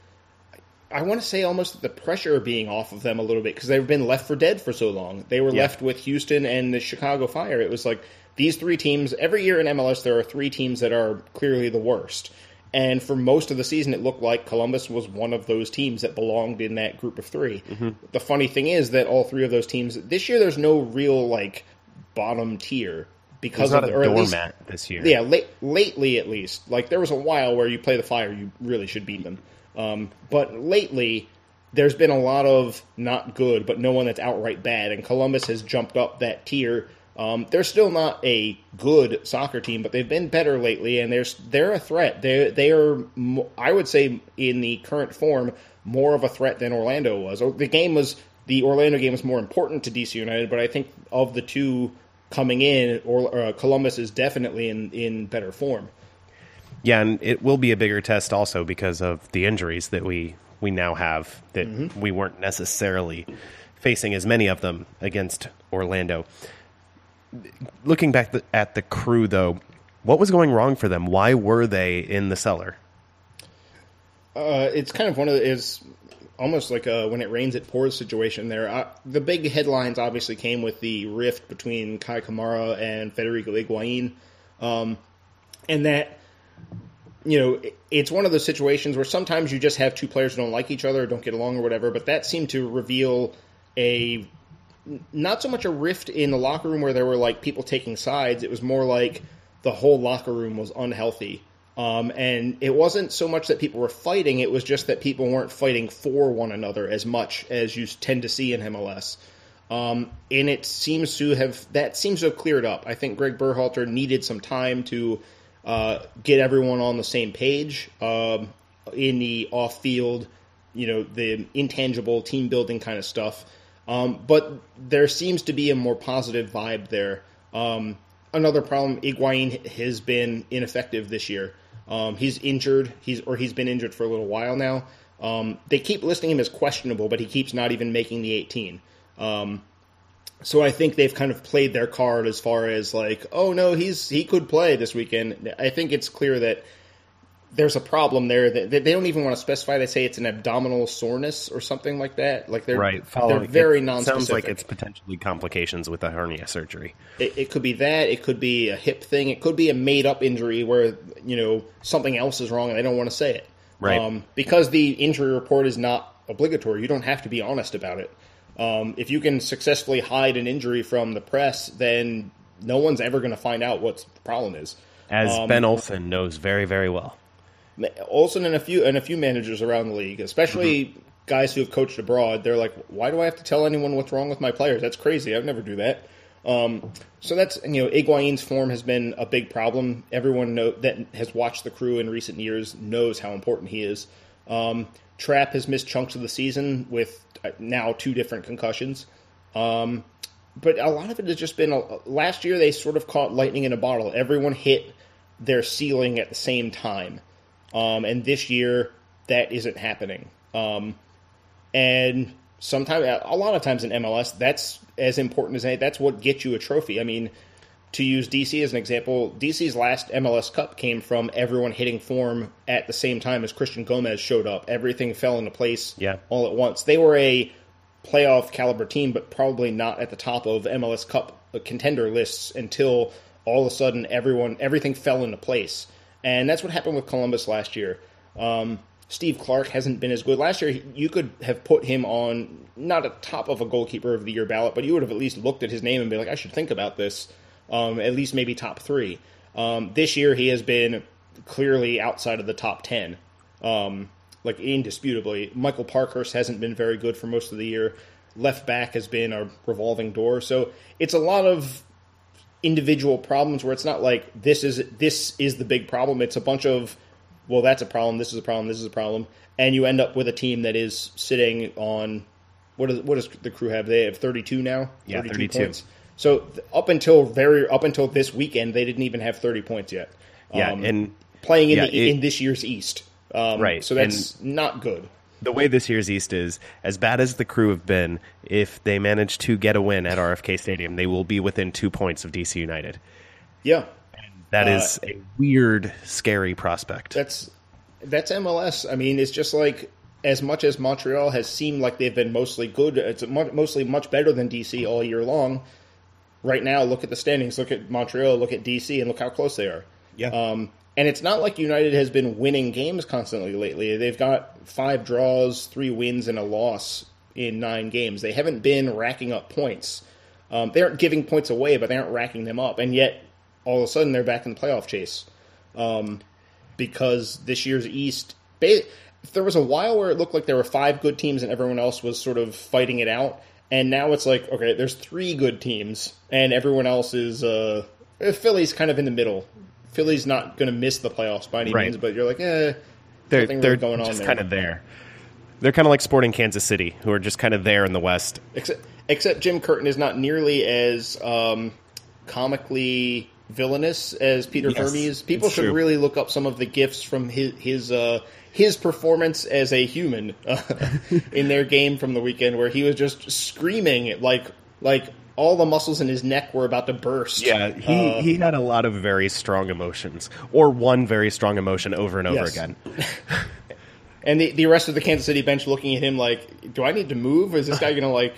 I want to say almost the pressure being off of them a little bit because they've been left for dead for so long. They were yeah. left with Houston and the Chicago Fire. It was like these three teams. Every year in MLS, there are three teams that are clearly the worst. And for most of the season, it looked like Columbus was one of those teams that belonged in that group of 3 mm-hmm. The funny thing is that all three of those teams this year, there's no real like bottom tier because there's of the, or doormat least, this year. Yeah, late, lately at least, like there was a while where you play the Fire, you really should beat them. Um, but lately, there's been a lot of not good, but no one that's outright bad, and Columbus has jumped up that tier um, they're still not a good soccer team, but they've been better lately, and they're they're a threat. They they are, I would say, in the current form, more of a threat than Orlando was. The game was the Orlando game was more important to DC United, but I think of the two coming in, or uh, Columbus is definitely in in better form. Yeah, and it will be a bigger test also because of the injuries that we we now have that mm-hmm. we weren't necessarily facing as many of them against Orlando looking back at the crew, though, what was going wrong for them? Why were they in the cellar? Uh, it's kind of one of the, is almost like a when it rains it pours situation there. Uh, the big headlines obviously came with the rift between Kei Kamara and Federico Higuain, um, and that you know it's one of those situations where sometimes you just have two players who don't like each other, or don't get along, or whatever. But that seemed to reveal a not so much a rift in the locker room where there were like people taking sides. It was more like the whole locker room was unhealthy. Um, and it wasn't so much that people were fighting; it was just that people weren't fighting for one another as much as you tend to see in MLS. Um, and it seems to have that seems to have cleared up. I think Greg Berhalter needed some time to uh, get everyone on the same page um, in the off-field, you know, the intangible team building kind of stuff. Um, but there seems to be a more positive vibe there. Um, another problem: Higuain has been ineffective this year. Um, he's injured. He's or he's been injured for a little while now. Um, they keep listing him as questionable, but he keeps not even making the 18. Um, so I think they've kind of played their card as far as like, oh no, he's he could play this weekend. I think it's clear that there's a problem there that they don't even want to specify. They say it's an abdominal soreness or something like that. Like they're Right. they're very it non. Sounds like it's potentially complications with a hernia surgery. It, it could be that. It could be a hip thing. It could be a made up injury where you know something else is wrong and they don't want to say it. Right. Um, because the injury report is not obligatory, you don't have to be honest about it. Um, if you can successfully hide an injury from the press, then no one's ever going to find out what the problem is. As Um, Ben Olsen knows very, very well. Olsen and a few and a few managers around the league, especially guys who have coached abroad, they're like, "Why do I have to tell anyone what's wrong with my players? That's crazy. I'd never do that." Um, so that's you know, Higuain's form has been a big problem. Everyone know, that has watched the crew in recent years knows how important he is. Um, Trapp has missed chunks of the season with uh, now two different concussions. Um, but a lot of it has just been a, last year they sort of caught lightning in a bottle. Everyone hit their ceiling at the same time. Um, and this year, that isn't happening. Um, and sometimes, a lot of times in MLS, that's as important as any. That's what gets you a trophy. I mean, to use DC as an example, DC's last MLS Cup came from everyone hitting form at the same time as Christian Gomez showed up. Everything fell into place Yeah. all at once. They were a playoff caliber team, but probably not at the top of MLS Cup contender lists until all of a sudden everyone everything fell into place. And that's what happened with Columbus last year. Um, Steve Clark hasn't been as good last year. You could have put him on not at top of a goalkeeper of the year ballot, but you would have at least looked at his name and be like, I should think about this. Um, at least maybe top three. Um, this year he has been clearly outside of the top ten um, like indisputably. Michael Parkhurst hasn't been very good for most of the year. Left back has been a revolving door. So it's a lot of individual problems where it's not like this is this is the big problem. It's a bunch of well, that's a problem. This is a problem. This is a problem, and you end up with a team that is sitting on what does what does the crew have? They have thirty two now. Yeah, 32. So up until very up until this weekend, they didn't even have thirty points yet. Yeah, Um, and playing in yeah, the, it- in this year's East. Um, Right, So that's not good. the way this year's East is, as bad as the crew have been, if they manage to get a win at RFK Stadium, they will be within two points of DC United. Yeah, That Uh, is a weird, scary prospect. that's that's MLS. I mean, it's just like as much as Montreal has seemed like they've been mostly good, it's mostly much better than DC all year long. Right now, look at the standings. Look at Montreal. Look at DC, and look how close they are. Yeah. Um, and it's not like United has been winning games constantly lately. They've got five draws, three wins, and a loss in nine games. They haven't been racking up points. Um, they aren't giving points away, but they aren't racking them up. And yet, all of a sudden, they're back in the playoff chase. Um, because this year's East, ba- there was a while where it looked like there were five good teams and everyone else was sort of fighting it out. And now it's like, okay, there's three good teams, and everyone else is. Uh, Philly's kind of in the middle. Philly's not going to miss the playoffs by any Right. means, but you're like, eh, they're they're really going on just there. kind of there. They're kind of like Sporting Kansas City, who are just kind of there in the West. except except Jim Curtin is not nearly as um, comically villainous as Peter Yes, Vermes. People should true. really look up some of the gifts from his his uh, his performance as a human uh, in their game from the weekend, where he was just screaming like like all the muscles in his neck were about to burst. Yeah, he, Uh, he had a lot of very strong emotions, or one very strong emotion over and over Yes. again. and the, the rest of the Kansas City bench looking at him like, do I need to move? Is this guy going to like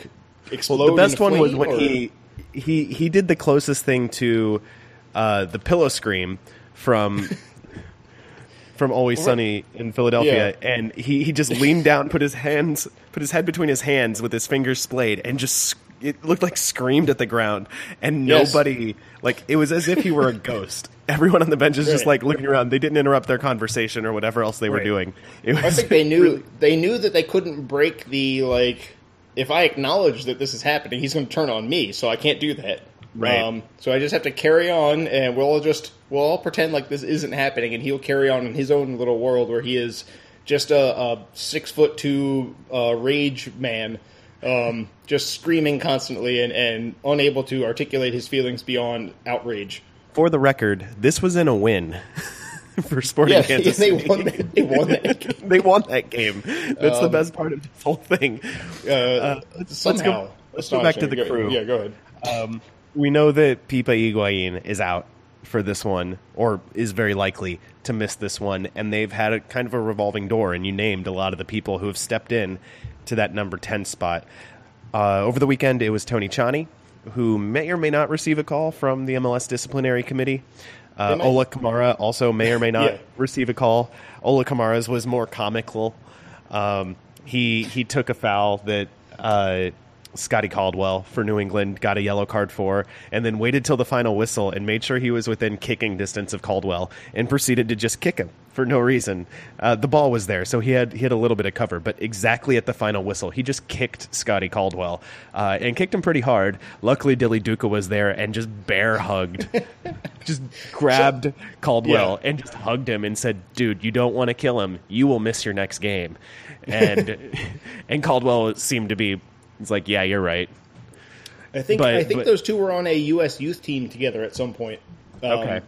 explode? Well, the best one was when or- he he he did the closest thing to uh, the pillow scream from from Always Sunny in Philadelphia, Yeah. and he, he just leaned down, put his hands, put his head between his hands with his fingers splayed, and just it looked like screamed at the ground, and Yes. nobody like it was as if he were a ghost. Everyone on the bench is just like looking around. They didn't interrupt their conversation or whatever else they were Right. doing. It was I think they knew really- they knew that they couldn't break the like. If I acknowledge that this is happening, he's going to turn on me, so I can't do that. Right. Um, so I just have to carry on, and we'll all just we'll all pretend like this isn't happening, and he'll carry on in his own little world where he is just a, a six foot two uh, rage man, um, just screaming constantly and, and unable to articulate his feelings beyond outrage. for the record, this was in a win for Sporting Yeah, Kansas they City. won. That, they won that game. they won that game. That's the best part of this whole thing. Uh, let's- let's go- let's go back to the. Go- crew. Yeah, go ahead. Um, we know that Pipa Higuain is out for this one, or is very likely to miss this one, and they've had a kind of a revolving door. And you named a lot of the people who have stepped in to that number ten spot. Uh, over the weekend, it was Tony Tchani, who may or may not receive a call from the MLS disciplinary committee. Uh, Ola Kamara also may or may not Yeah. receive a call. Ola Kamara's was more comical. Um, he he took a foul that uh, Scotty Caldwell for New England got a yellow card for, and then waited till the final whistle and made sure he was within kicking distance of Caldwell, and proceeded to just kick him for no reason. Uh, the ball was there, so he had he had a little bit of cover, but exactly at the final whistle, he just kicked Scotty Caldwell uh, and kicked him pretty hard. Luckily, Dilly Duka was there and just bear hugged, just grabbed Caldwell Yeah. and just hugged him and said, "Dude, you don't want to kill him. You will miss your next game." And and Caldwell seemed to be. It's like, yeah, you're right. I think But- I think but- those two were on a U.S. youth team together at some point. Um, Okay.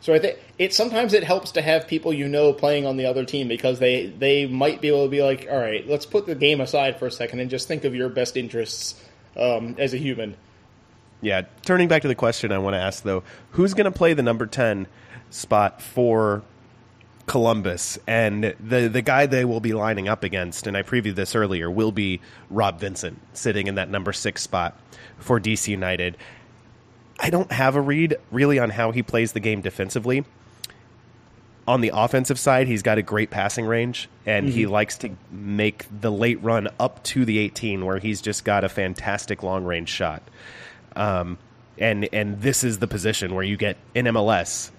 So I think it sometimes it helps to have people you know playing on the other team because they they might be able to be like, all right, let's put the game aside for a second and just think of your best interests um, as a human. Yeah. Turning back to the question I want to ask though, who's going to play the number ten spot for Columbus? And the the guy they will be lining up against, and I previewed this earlier, will be Rob Vincent sitting in that number six spot for DC United. I don't have a read really on how he plays the game defensively. On the offensive side, he's got a great passing range, and he likes to make the late run up to the 18, where he's just got a fantastic long range shot. Um, and and this is the position where you get in MLS,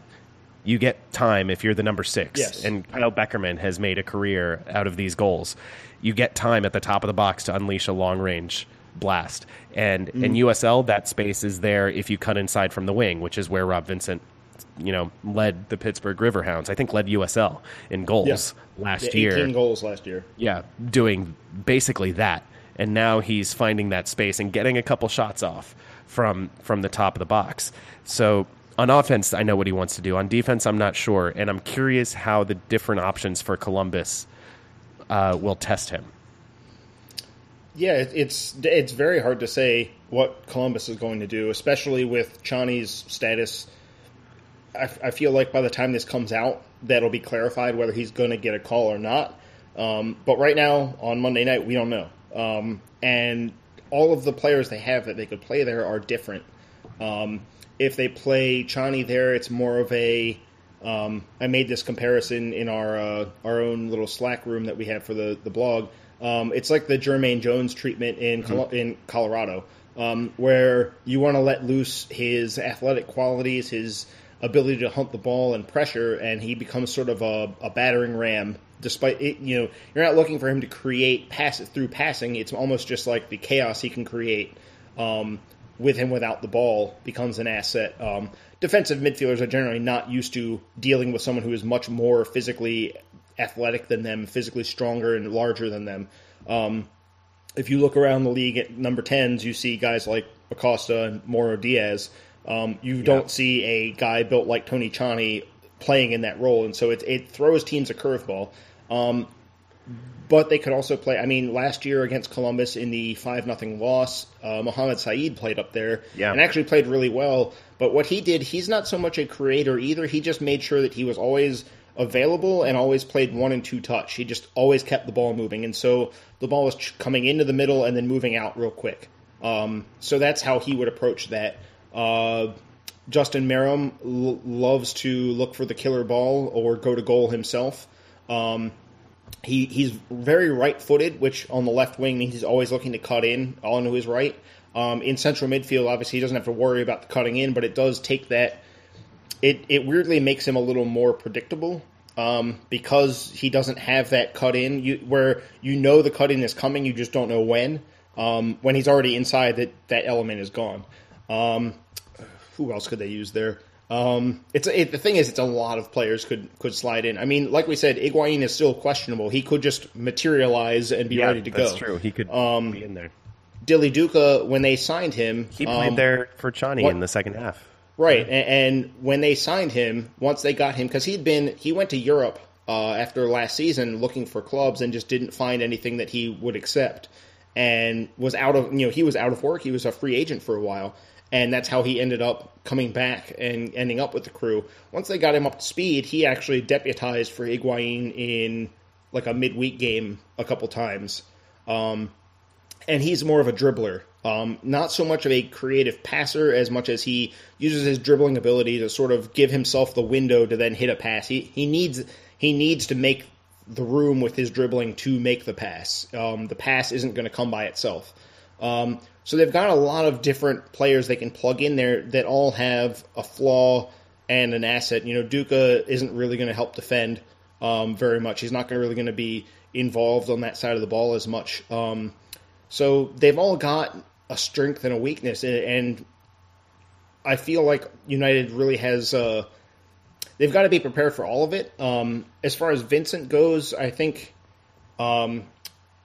you get time if you're the number six. Yes. And Kyle Beckerman has made a career out of these goals. You get time at the top of the box to unleash a long range blast. And mm. in USL, that space is there if you cut inside from the wing, which is where Rob Vincent, you know, led the Pittsburgh Riverhounds. I think led USL in goals last Yeah, year 18 goals last year. yeah, doing basically that. And now he's finding that space and getting a couple shots off from from the top of the box. So on offense, I know what he wants to do. On defense, I'm not sure, and I'm curious how the different options for Columbus uh, will test him. Yeah, it's it's very hard to say what Columbus is going to do, especially with Tchani's status. I, I feel like by the time this comes out, that'll be clarified whether he's going to get a call or not. Um, but right now, on Monday night, we don't know. Um, and all of the players they have that they could play there are different. Um, if they play Tchani there, it's more of a. Um, I made this comparison in our uh, our own little Slack room that we have for the the blog. Um, it's like the Jermaine Jones treatment in Col- in Colorado, um, where you want to let loose his athletic qualities, his ability to hunt the ball and pressure, and he becomes sort of a, a battering ram. Despite it, you know, you're not looking for him to create pass through passing. It's almost just like the chaos he can create um, with him without the ball becomes an asset. Um, defensive midfielders are generally not used to dealing with someone who is much more physically athletic than them, physically stronger and larger than them. Um, if you look around the league at number 10s, you see guys like Acosta and Mauro Diaz. Um, you don't see a guy built like Tony Tchani playing in that role, and so it, it throws teams a curveball. Um, but they could also play. I mean, last year against Columbus in the five nothing loss, uh, Mohammed Saeid played up there Yeah. and actually played really well. But what he did, he's not so much a creator either. He just made sure that he was always available and always played one and two touch. He just always kept the ball moving, and so the ball was coming into the middle and then moving out real quick. Um, so that's how he would approach that. Uh, Justin Meram l- loves to look for the killer ball or go to goal himself. Um, he he's very right-footed, which on the left wing means he's always looking to cut in onto his right. Um, in central midfield, obviously, he doesn't have to worry about the cutting in, but it does take that. It it weirdly makes him a little more predictable um, because he doesn't have that cut in. You, where you know the cut in is coming, you just don't know when. Um, when he's already inside, that that element is gone. Um, who else could they use there? Um, it's it, the thing is, it's a lot of players could could slide in. I mean, like we said, Higuain is still questionable. He could just materialize and be yeah, ready to that's go. That's true. He could Um, be in there. Dilly Duka, when they signed him, He played um, there for Tchani what- in the second half. Right, and, and when they signed him, once they got him, because he'd been he went to Europe uh, after last season looking for clubs and just didn't find anything that he would accept, and was out of you know he was out of work. He was a free agent for a while, and that's how he ended up coming back and ending up with the crew. Once they got him up to speed, he actually deputized for Higuain in like a midweek game a couple times. Um, and he's more of a dribbler. Um, not so much of a creative passer as much as he uses his dribbling ability to sort of give himself the window to then hit a pass. He he needs he needs to make the room with his dribbling to make the pass. Um, the pass isn't going to come by itself. Um, so they've got a lot of different players they can plug in there that all have a flaw and an asset. You know, Duka isn't really going to help defend um, very much. He's not really going to be involved on that side of the ball as much. Um, so they've all got a strength and a weakness, and, and I feel like United really has. Uh, they've got to be prepared for all of it. Um, as far as Vincent goes, I think um,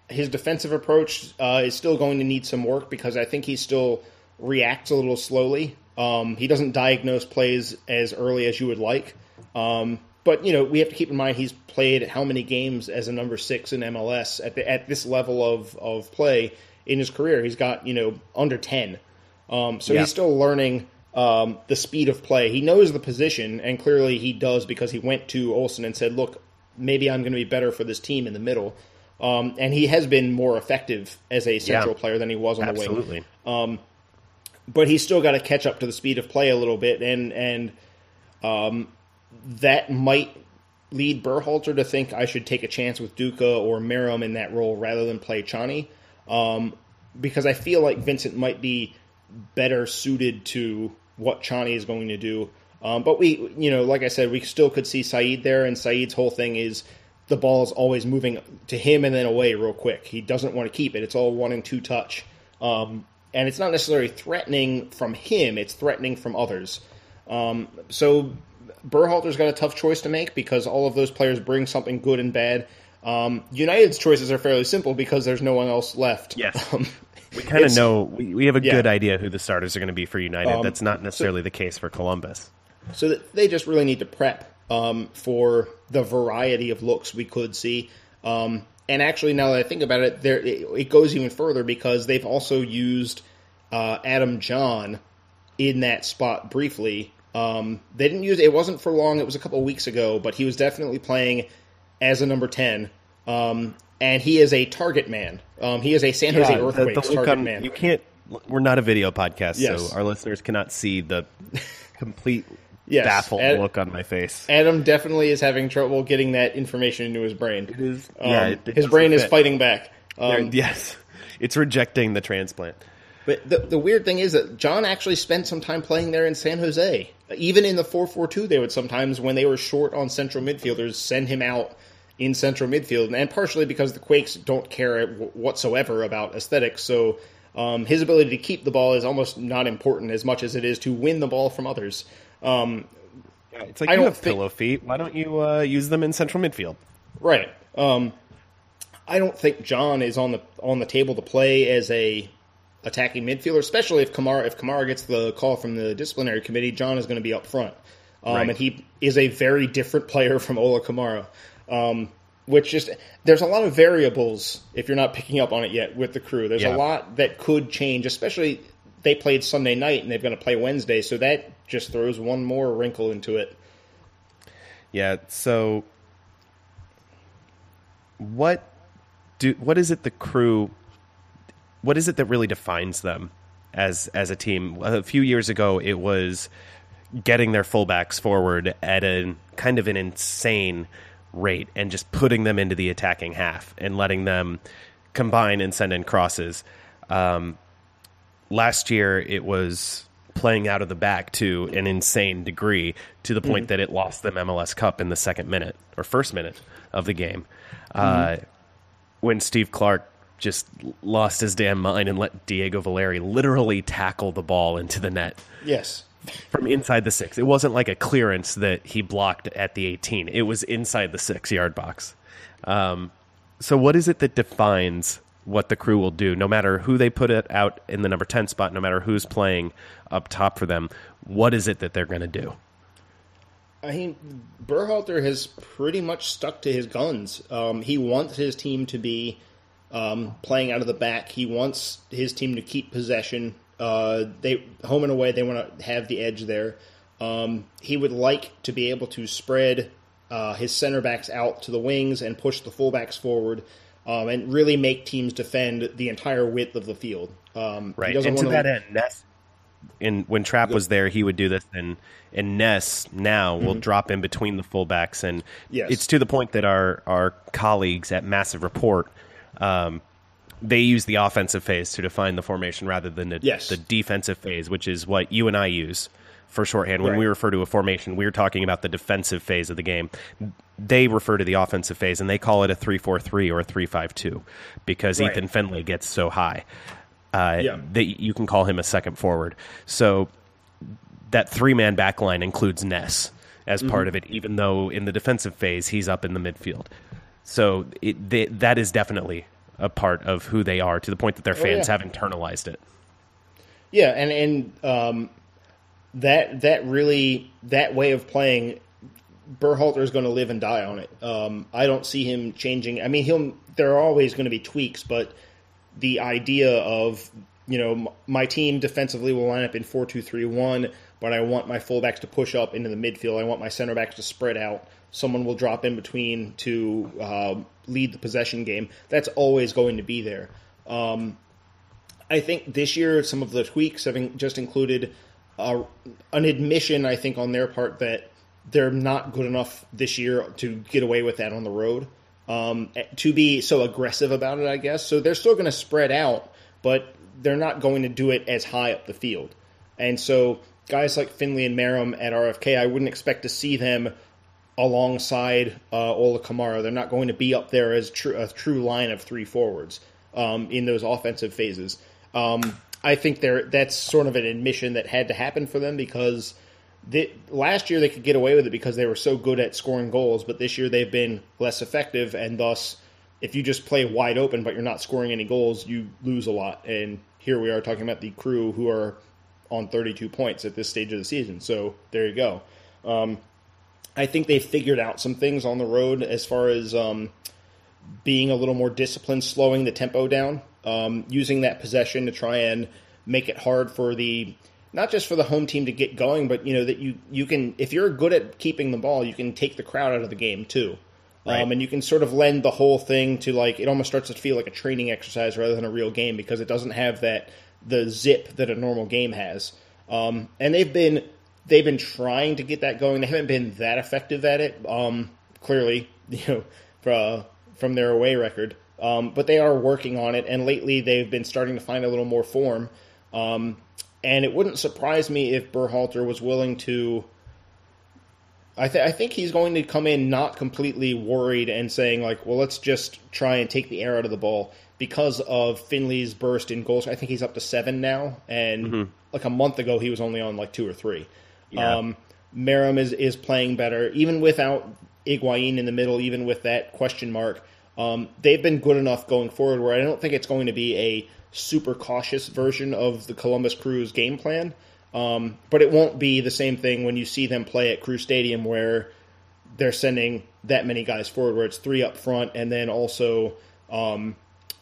his defensive approach uh, is still going to need some work because I think he still reacts a little slowly. Um, he doesn't diagnose plays as early as you would like. Um, but you know we have to keep in mind he's played how many games as a number six in MLS at the, at this level of, of play in his career. He's got you know under ten, um, so Yeah. he's still learning um, the speed of play. He knows the position, and clearly he does because he went to Olsen and said, "Look, maybe I'm going to be better for this team in the middle." Um, and he has been more effective as a central Yeah. player than he was on the wing Absolutely. but he's still got to catch up to the speed of play a little bit, and and um, that might lead Berhalter to think I should take a chance with Duka or Meram in that role rather than play Tchani, um, because I feel like Vincent might be better suited to what Tchani is going to do. Um, but we, you know, like I said, we still could see Saeid there, and Saeid's whole thing is the ball is always moving to him and then away real quick. He doesn't want to keep it. It's all one and two touch. Um, and it's not necessarily threatening from him, it's threatening from others. Um, so Berhalter's got a tough choice to make because all of those players bring something good and bad. Um, United's choices are fairly simple because there's no one else left. Yes. Um, We kind of know we, we have a Yeah. good idea who the starters are going to be for United. Um, That's not necessarily the case for Columbus. So they just really need to prep um, for the variety of looks we could see. Um, and actually, now that I think about it, there it, it goes even further because they've also used uh, Adam Jahn in that spot briefly. Um, they didn't use it wasn't for long. It was a couple of weeks ago, but he was definitely playing as a number ten. Um, and he is a target man. Um, he is a San Jose Yeah, Earthquakes the look target on- man. You can't. We're not a video podcast, Yes. so our listeners cannot see the complete Yes. baffled Ad- look on my face. Adam definitely is having trouble getting that information into his brain. It is. Um, yeah, it- it his doesn't brain is fighting back. Um, yes, it's rejecting the transplant. But the, the weird thing is that Jahn actually spent some time playing there in San Jose. Even in the 4 4 2, they would sometimes, when they were short on central midfielders, send him out in central midfield. And partially because the Quakes don't care whatsoever about aesthetics. So um, his ability to keep the ball is almost not important as much as it is to win the ball from others. Um, It's like I you have think- pillow feet. Why don't you uh, use them in central midfield? Right. Um, I don't think Jahn is on the on the table to play as a attacking midfielder, especially if Kamara if Kamara gets the call from the disciplinary committee. Jahn is going to be up front, um, Right. and he is a very different player from Ola Kamara. Um, which just there's a lot of variables if you're not picking up on it yet with the crew. There's Yeah. a lot that could change, especially they played Sunday night and they're going to play Wednesday, so that just throws one more wrinkle into it. Yeah. So, what do what is it the crew? What is it that really defines them as as a team? A few years ago, it was getting their fullbacks forward at a kind of an insane rate and just putting them into the attacking half and letting them combine and send in crosses. Um, last year, it was playing out of the back to an insane degree to the point that it lost them MLS Cup in the second minute or first minute of the game. Uh, when Steve Clark just lost his damn mind and let Diego Valeri literally tackle the ball into the net Yes. from inside the six. It wasn't like a clearance that he blocked at the 18. It was inside the six yard box. Um, so, what is it that defines what the crew will do, no matter who they put it out in the number 10 spot, no matter who's playing up top for them? What is it that they're going to do? I mean, Berhalter has pretty much stuck to his guns. Um, he wants his team to be um, playing out of the back. He wants his team to keep possession. Uh, they home and away, they want to have the edge there. Um, he would like to be able to spread uh, his center backs out to the wings and push the fullbacks forward, um, and really make teams defend the entire width of the field. Um, Right. And to that end, Naess, in, when Trapp was there, he would do this, and, and Naess now will drop in between the fullbacks. And Yes. it's to the point that our, our colleagues at Massive Report, um, they use the offensive phase to define the formation rather than the, Yes. the defensive phase, which is what you and I use for shorthand. When Right. we refer to a formation, we're talking about the defensive phase of the game. They refer to the offensive phase, and they call it a 3 4 3 or a 3 5 2 because Right. Ethan Finlay gets so high uh, Yeah. that you can call him a second forward. So that three man back line includes Naess as Mm-hmm. part of it, even though in the defensive phase he's up in the midfield. So it, they, that is definitely a part of who they are to the point that their fans Oh, yeah. have internalized it. Yeah, and and um, that that really that way of playing, Berhalter is going to live and die on it. Um, I don't see him changing. I mean, he'll there are always going to be tweaks, but the idea of you know my team defensively will line up in four two three one, but I want my fullbacks to push up into the midfield. I want my center backs to spread out. Someone will drop in between to uh, lead the possession game. That's always going to be there. Um, I think this year some of the tweaks have just included uh, an admission, I think, on their part that they're not good enough this year to get away with that on the road. Um, to be so aggressive about it, I guess. So they're still going to spread out, but they're not going to do it as high up the field. And so guys like Finlay and Meram at RFK, I wouldn't expect to see them alongside uh, Ola Kamara. They're not going to be up there as tr- a true line of three forwards um, in those offensive phases. Um, I think they're, that's sort of an admission that had to happen for them because the, last year they could get away with it because they were so good at scoring goals, but this year they've been less effective, and thus, if you just play wide open but you're not scoring any goals, you lose a lot. And here we are talking about the crew who are on 32 points at this stage of the season. So there you go. Um, I think they figured out some things on the road as far as um, being a little more disciplined, slowing the tempo down, um, using that possession to try and make it hard for the not just for the home team to get going, but you know that you you can if you're good at keeping the ball, you can take the crowd out of the game too. Right. Um, and you can sort of lend the whole thing to like it almost starts to feel like a training exercise rather than a real game because it doesn't have that the zip that a normal game has. Um, and they've been they've been trying to get that going. They haven't been that effective at it. Um, clearly, you know, from, from their away record. Um, but they are working on it, and lately they've been starting to find a little more form. Um, and it wouldn't surprise me if Berhalter was willing to. I, th- I think he's going to come in not completely worried and saying like, well, let's just try and take the air out of the ball because of Finlay's burst in goals. I think he's up to seven now, and like a month ago he was only on like two or three. Yeah. Um, Meram is is playing better, even without Higuain in the middle, even with that question mark. Um, they've been good enough going forward where I don't think it's going to be a super cautious version of the Columbus Crew's game plan. Um, but it won't be the same thing when you see them play at Crew Stadium where they're sending that many guys forward, where it's three up front, and then also um,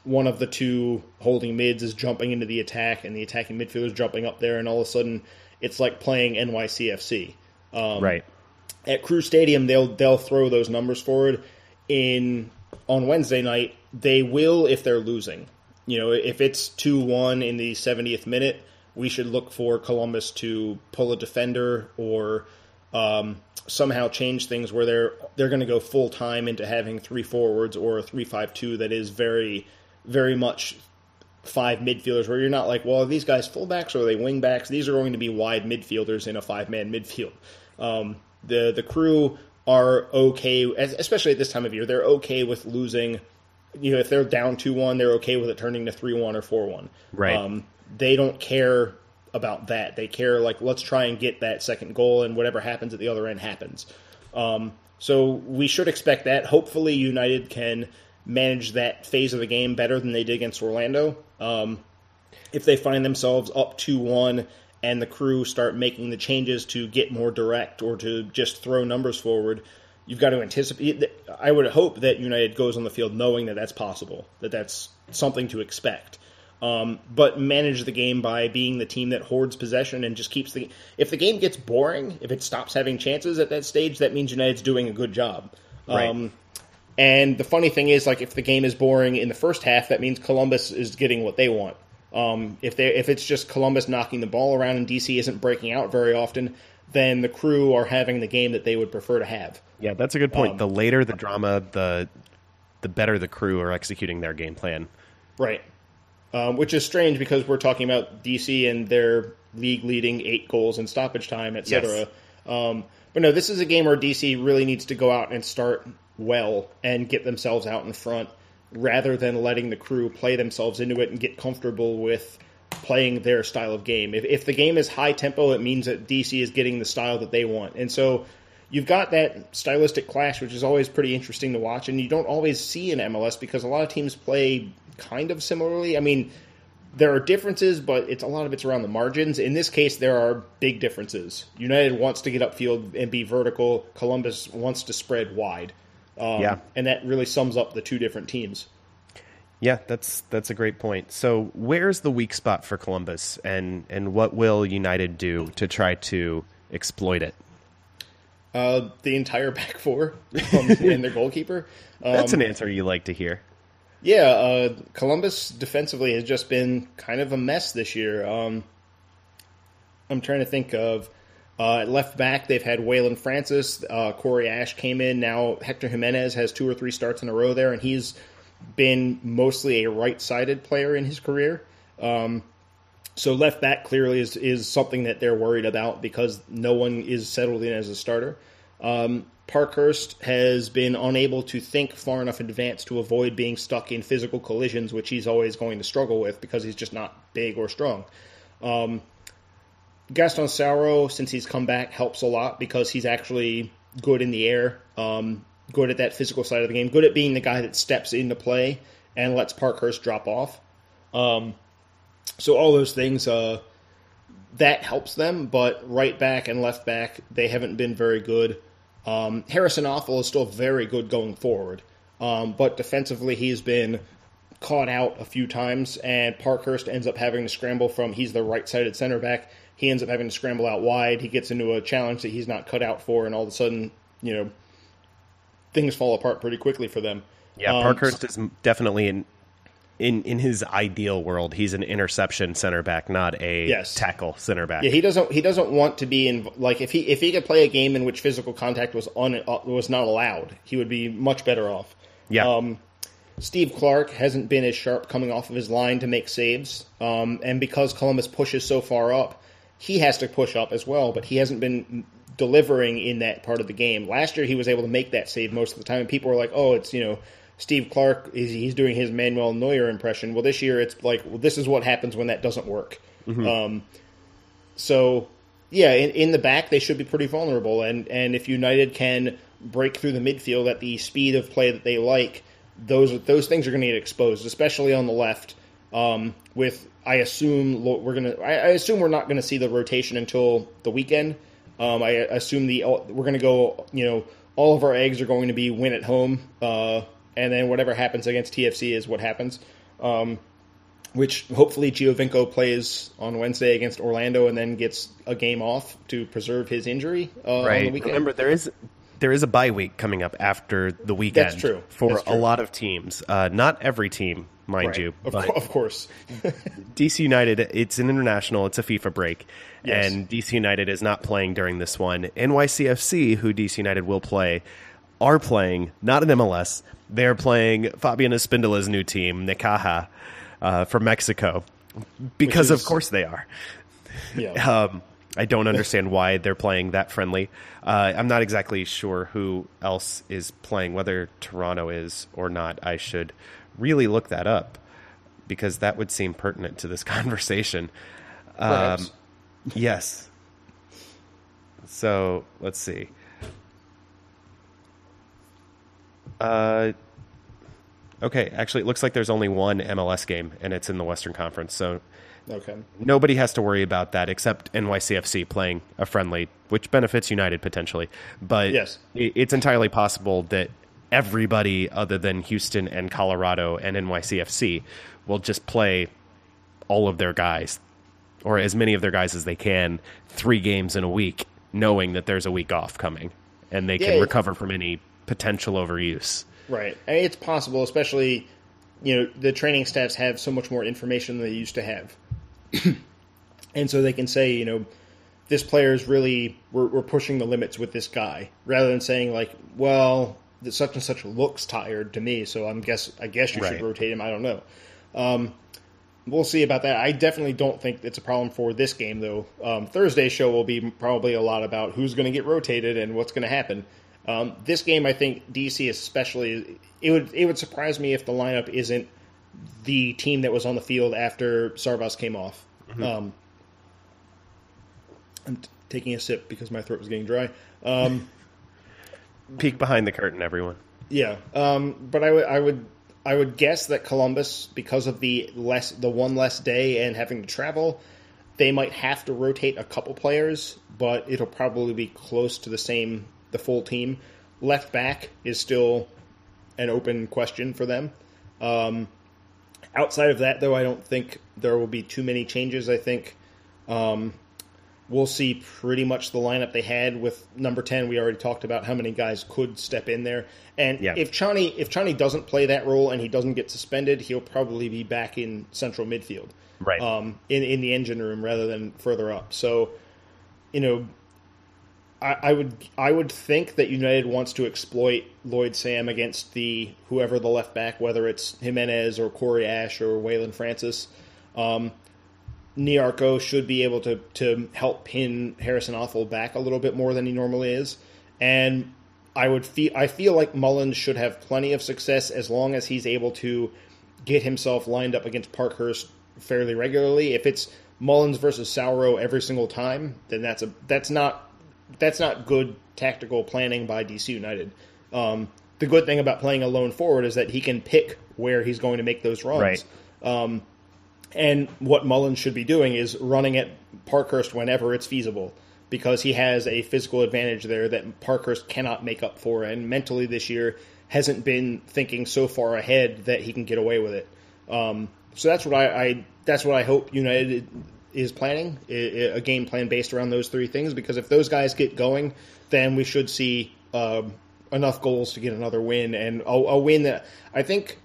one of the two holding mids is jumping into the attack, and the attacking midfielder is jumping up there, and all of a sudden it's like playing NYCFC. Um, right. at Crew Stadium, they'll they'll throw those numbers forward. In on Wednesday night, they will if they're losing. You know, if it's two one in the 70th minute, we should look for Columbus to pull a defender or um, somehow change things where they're they're going to go full time into having three forwards or a three five two that is very very much five midfielders where you're not like well are these guys fullbacks or are they wingbacks? These are going to be wide midfielders in a five man midfield. Um, the the crew are okay especially at this time of year they're okay with losing you know if they're down 2-1 they're okay with it turning to 3-1 or 4-1 Right. um, they don't care about that. They care like let's try and get that second goal, and whatever happens at the other end happens. Um, so we should expect that. Hopefully, United can manage that phase of the game better than they did against Orlando. Um, if they find themselves up two one and the crew start making the changes to get more direct or to just throw numbers forward, you've got to anticipate. I would hope that United goes on the field knowing that that's possible, that that's something to expect. Um, but manage the game by being the team that hoards possession and just keeps the. If the game gets boring, if it stops having chances at that stage, that means United's doing a good job. Right. Um, and the funny thing is, like, if the game is boring in the first half, that means Columbus is getting what they want. Um, if they if it's just Columbus knocking the ball around and DC isn't breaking out very often, then the crew are having the game that they would prefer to have. Yeah, that's a good point. Um, the later the drama, the the better the crew are executing their game plan. Right. Um, which is strange because we're talking about DC and their league leading eight goals in stoppage time, etc. Yes. Um, but no, this is a game where DC really needs to go out and start well and get themselves out in front rather than letting the crew play themselves into it and get comfortable with playing their style of game. If, if the game is high tempo, it means that DC is getting the style that they want. And so you've got that stylistic clash, which is always pretty interesting to watch, and you don't always see in MLS because a lot of teams play kind of similarly. I mean, there are differences, but it's a lot of it's around the margins. In this case, there are big differences. United wants to get upfield and be vertical. Columbus wants to spread wide. Um, Yeah. and that really sums up the two different teams. Yeah, that's that's a great point. So, where's the weak spot for Columbus, and and what will United do to try to exploit it? Uh, the entire back four um, and their goalkeeper. Um, That's an answer you like to hear. Yeah, uh, Columbus defensively has just been kind of a mess this year. Um, I'm trying to think of uh, at left back. They've had Waylon Francis, uh, Corey Ashe came in. Now Hector Jimenez has two or three starts in a row there, and he's been mostly a right-sided player in his career. Um, so left back clearly is is something that they're worried about because no one is settled in as a starter. Um, Parkhurst has been unable to think far enough in advance to avoid being stuck in physical collisions, which he's always going to struggle with because he's just not big or strong. Um, Gaston Sauro, since he's come back, helps a lot because he's actually good in the air, um, good at that physical side of the game, good at being the guy that steps into play and lets Parkhurst drop off. Um, so all those things uh, that helps them, but right back and left back they haven't been very good. Um, Harrison Afful is still very good going forward, um, but defensively he's been caught out a few times, and Parkhurst ends up having to scramble from he's the right-sided center back. He ends up having to scramble out wide. He gets into a challenge that he's not cut out for, and all of a sudden, you know, things fall apart pretty quickly for them. Yeah, Um, Parkhurst is definitely in in in his ideal world. He's an interception center back, not a Yes. tackle center back. Yeah, he doesn't. He doesn't want to be in. Like if he if he could play a game in which physical contact was on uh, was not allowed, he would be much better off. yeah. Um, Steve Clark hasn't been as sharp coming off of his line to make saves, um, and because Columbus pushes so far up, he has to push up as well. But he hasn't been delivering in that part of the game. Last year, he was able to make that save most of the time, and people were like, "Oh, it's you know." Steve Clark is he's doing his Manuel Neuer impression. Well, this year it's like well, this is what happens when that doesn't work. Um, so yeah, in, in the back they should be pretty vulnerable, and and if United can break through the midfield at the speed of play that they like, those those things are going to get exposed, especially on the left. Um, with I assume we're gonna I, I assume we're not going to see the rotation until the weekend. Um, I assume the we're going to go you know all of our eggs are going to be win at home, uh, and then whatever happens against TFC is what happens. Um, which hopefully Giovinco plays on Wednesday against Orlando and then gets a game off to preserve his injury uh, on the Right. weekend. Remember, there is there is a bye week coming up after the weekend. That's true. for That's a lot of teams. Uh, not every team, mind Right. you, of, but cour- of course. DC United. It's an international. It's a FIFA break, Yes. and DC United is not playing during this one. NYCFC, who DC United will play, are playing not in MLS. They're playing Fabian Espindola's new team, Necaxa, uh, from Mexico, because is- of course they are. yeah. Um, I don't understand why they're playing that friendly. Uh, I'm not exactly sure who else is playing, whether Toronto is or not. I should really look that up because that would seem pertinent to this conversation. Perhaps. Yes. So let's see. Uh, okay, actually, it looks like there's only one MLS game, and it's in the Western Conference. So okay. nobody has to worry about that except NYCFC playing a friendly, which benefits United potentially. But Yes. it's entirely possible that everybody other than Houston and Colorado and NYCFC will just play all of their guys or as many of their guys as they can three games in a week, knowing that there's a week off coming and they can Yeah. recover from any potential overuse. Right. I mean, it's possible, especially, you know, the training staffs have so much more information than they used to have. and so they can say, you know, this player is really, we're, we're pushing the limits with this guy, rather than saying, like, well, that such and such looks tired to me, so I'm guess, I guess you Right. should rotate him. I don't know. Um, we'll see about that. I definitely don't think it's a problem for this game, though. Um, Thursday's show will be probably a lot about who's going to get rotated and what's going to happen. Um, this game, I think DC especially, it would it would surprise me if the lineup isn't the team that was on the field after Sarvas came off. Um, I'm t- taking a sip because my throat was getting dry. Um, Peek behind the curtain, everyone. yeah, um, but I would I would I would guess that Columbus, because of the less the one less day and having to travel, they might have to rotate a couple players, but it'll probably be close to the same the full team. Left back is still an open question for them. Um, outside of that, though, I don't think there will be too many changes. I think um, we'll see pretty much the lineup they had with number ten. We already talked about how many guys could step in there, and Yeah. if Tchani if Tchani doesn't play that role and he doesn't get suspended, he'll probably be back in central midfield, Right. Um, in in the engine room rather than further up. So, you know, I, I would I would think that United wants to exploit Lloyd Sam against the whoever the left back, whether it's Jimenez or Corey Ashe or Waylon Francis. Um, Nyarko should be able to to help pin Harrison Afful back a little bit more than he normally is, and I would feel I feel like Mullins should have plenty of success as long as he's able to get himself lined up against Parkhurst fairly regularly. If it's Mullins versus Sauro every single time, then that's a that's not that's not good tactical planning by DC United. Um, the good thing about playing a lone forward is that he can pick where he's going to make those runs. Right. Um, and what Mullins should be doing is running at Parkhurst whenever it's feasible because he has a physical advantage there that Parkhurst cannot make up for. And mentally this year hasn't been thinking so far ahead that he can get away with it. Um, so that's what I, I that's what I hope United is planning a game plan based around those three things. Because if those guys get going, then we should see um enough goals to get another win and a, a win that I think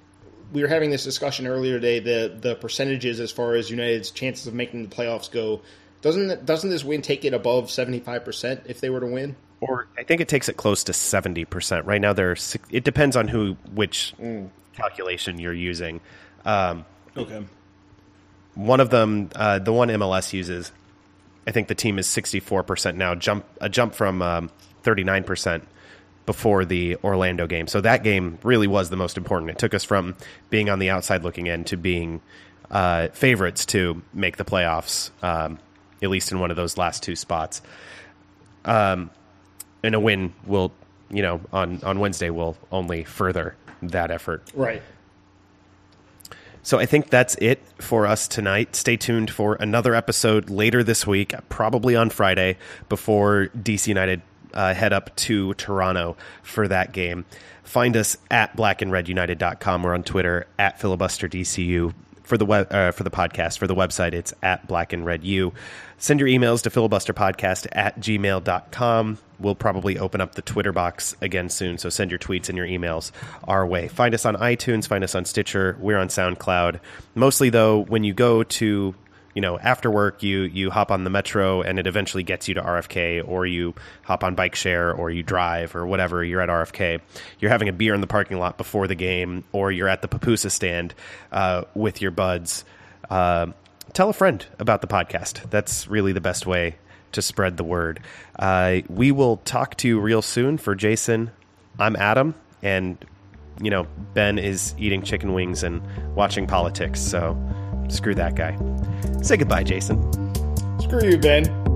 we were having this discussion earlier today. The the percentages as far as United's chances of making the playoffs go, doesn't doesn't this win take it above seventy five percent if they were to win? or I think it takes it close to seventy percent. Right now, there's it depends on who which calculation you're using. Um, Okay. One of them, uh, the one MLS uses, I think the team is sixty four percent now. Jump a jump from nine percent before the Orlando game. So that game really was the most important. It took us from being on the outside looking in to being uh, favorites to make the playoffs, um, at least in one of those last two spots. Um, and a win will, you know, on on Wednesday will only further that effort. Right. So I think that's it for us tonight. Stay tuned for another episode later this week, probably on Friday, before DC United uh, head up to Toronto for that game. Find us at blackandredunited.com or on Twitter at filibusterdcu. For the web uh, for the podcast for the website it's at black and red u. Send your emails to filibusterpodcast at gmail.com we'll probably open up the twitter box again soon so send your tweets and your emails our way. Find us on itunes find us on stitcher. We're on soundcloud. Mostly though when you go to you know after work you you hop on the metro and it eventually gets you to RFK or you hop on bike share or you drive or whatever you're at RFK you're having a beer in the parking lot before the game or you're at the pupusa stand uh, with your buds. Uh, tell a friend about the podcast. That's really the best way to spread the word. Uh, we will talk to you real soon. For Jason I'm Adam and you know Ben is eating chicken wings and watching politics so screw that guy Say goodbye, Jason. Screw you, Ben.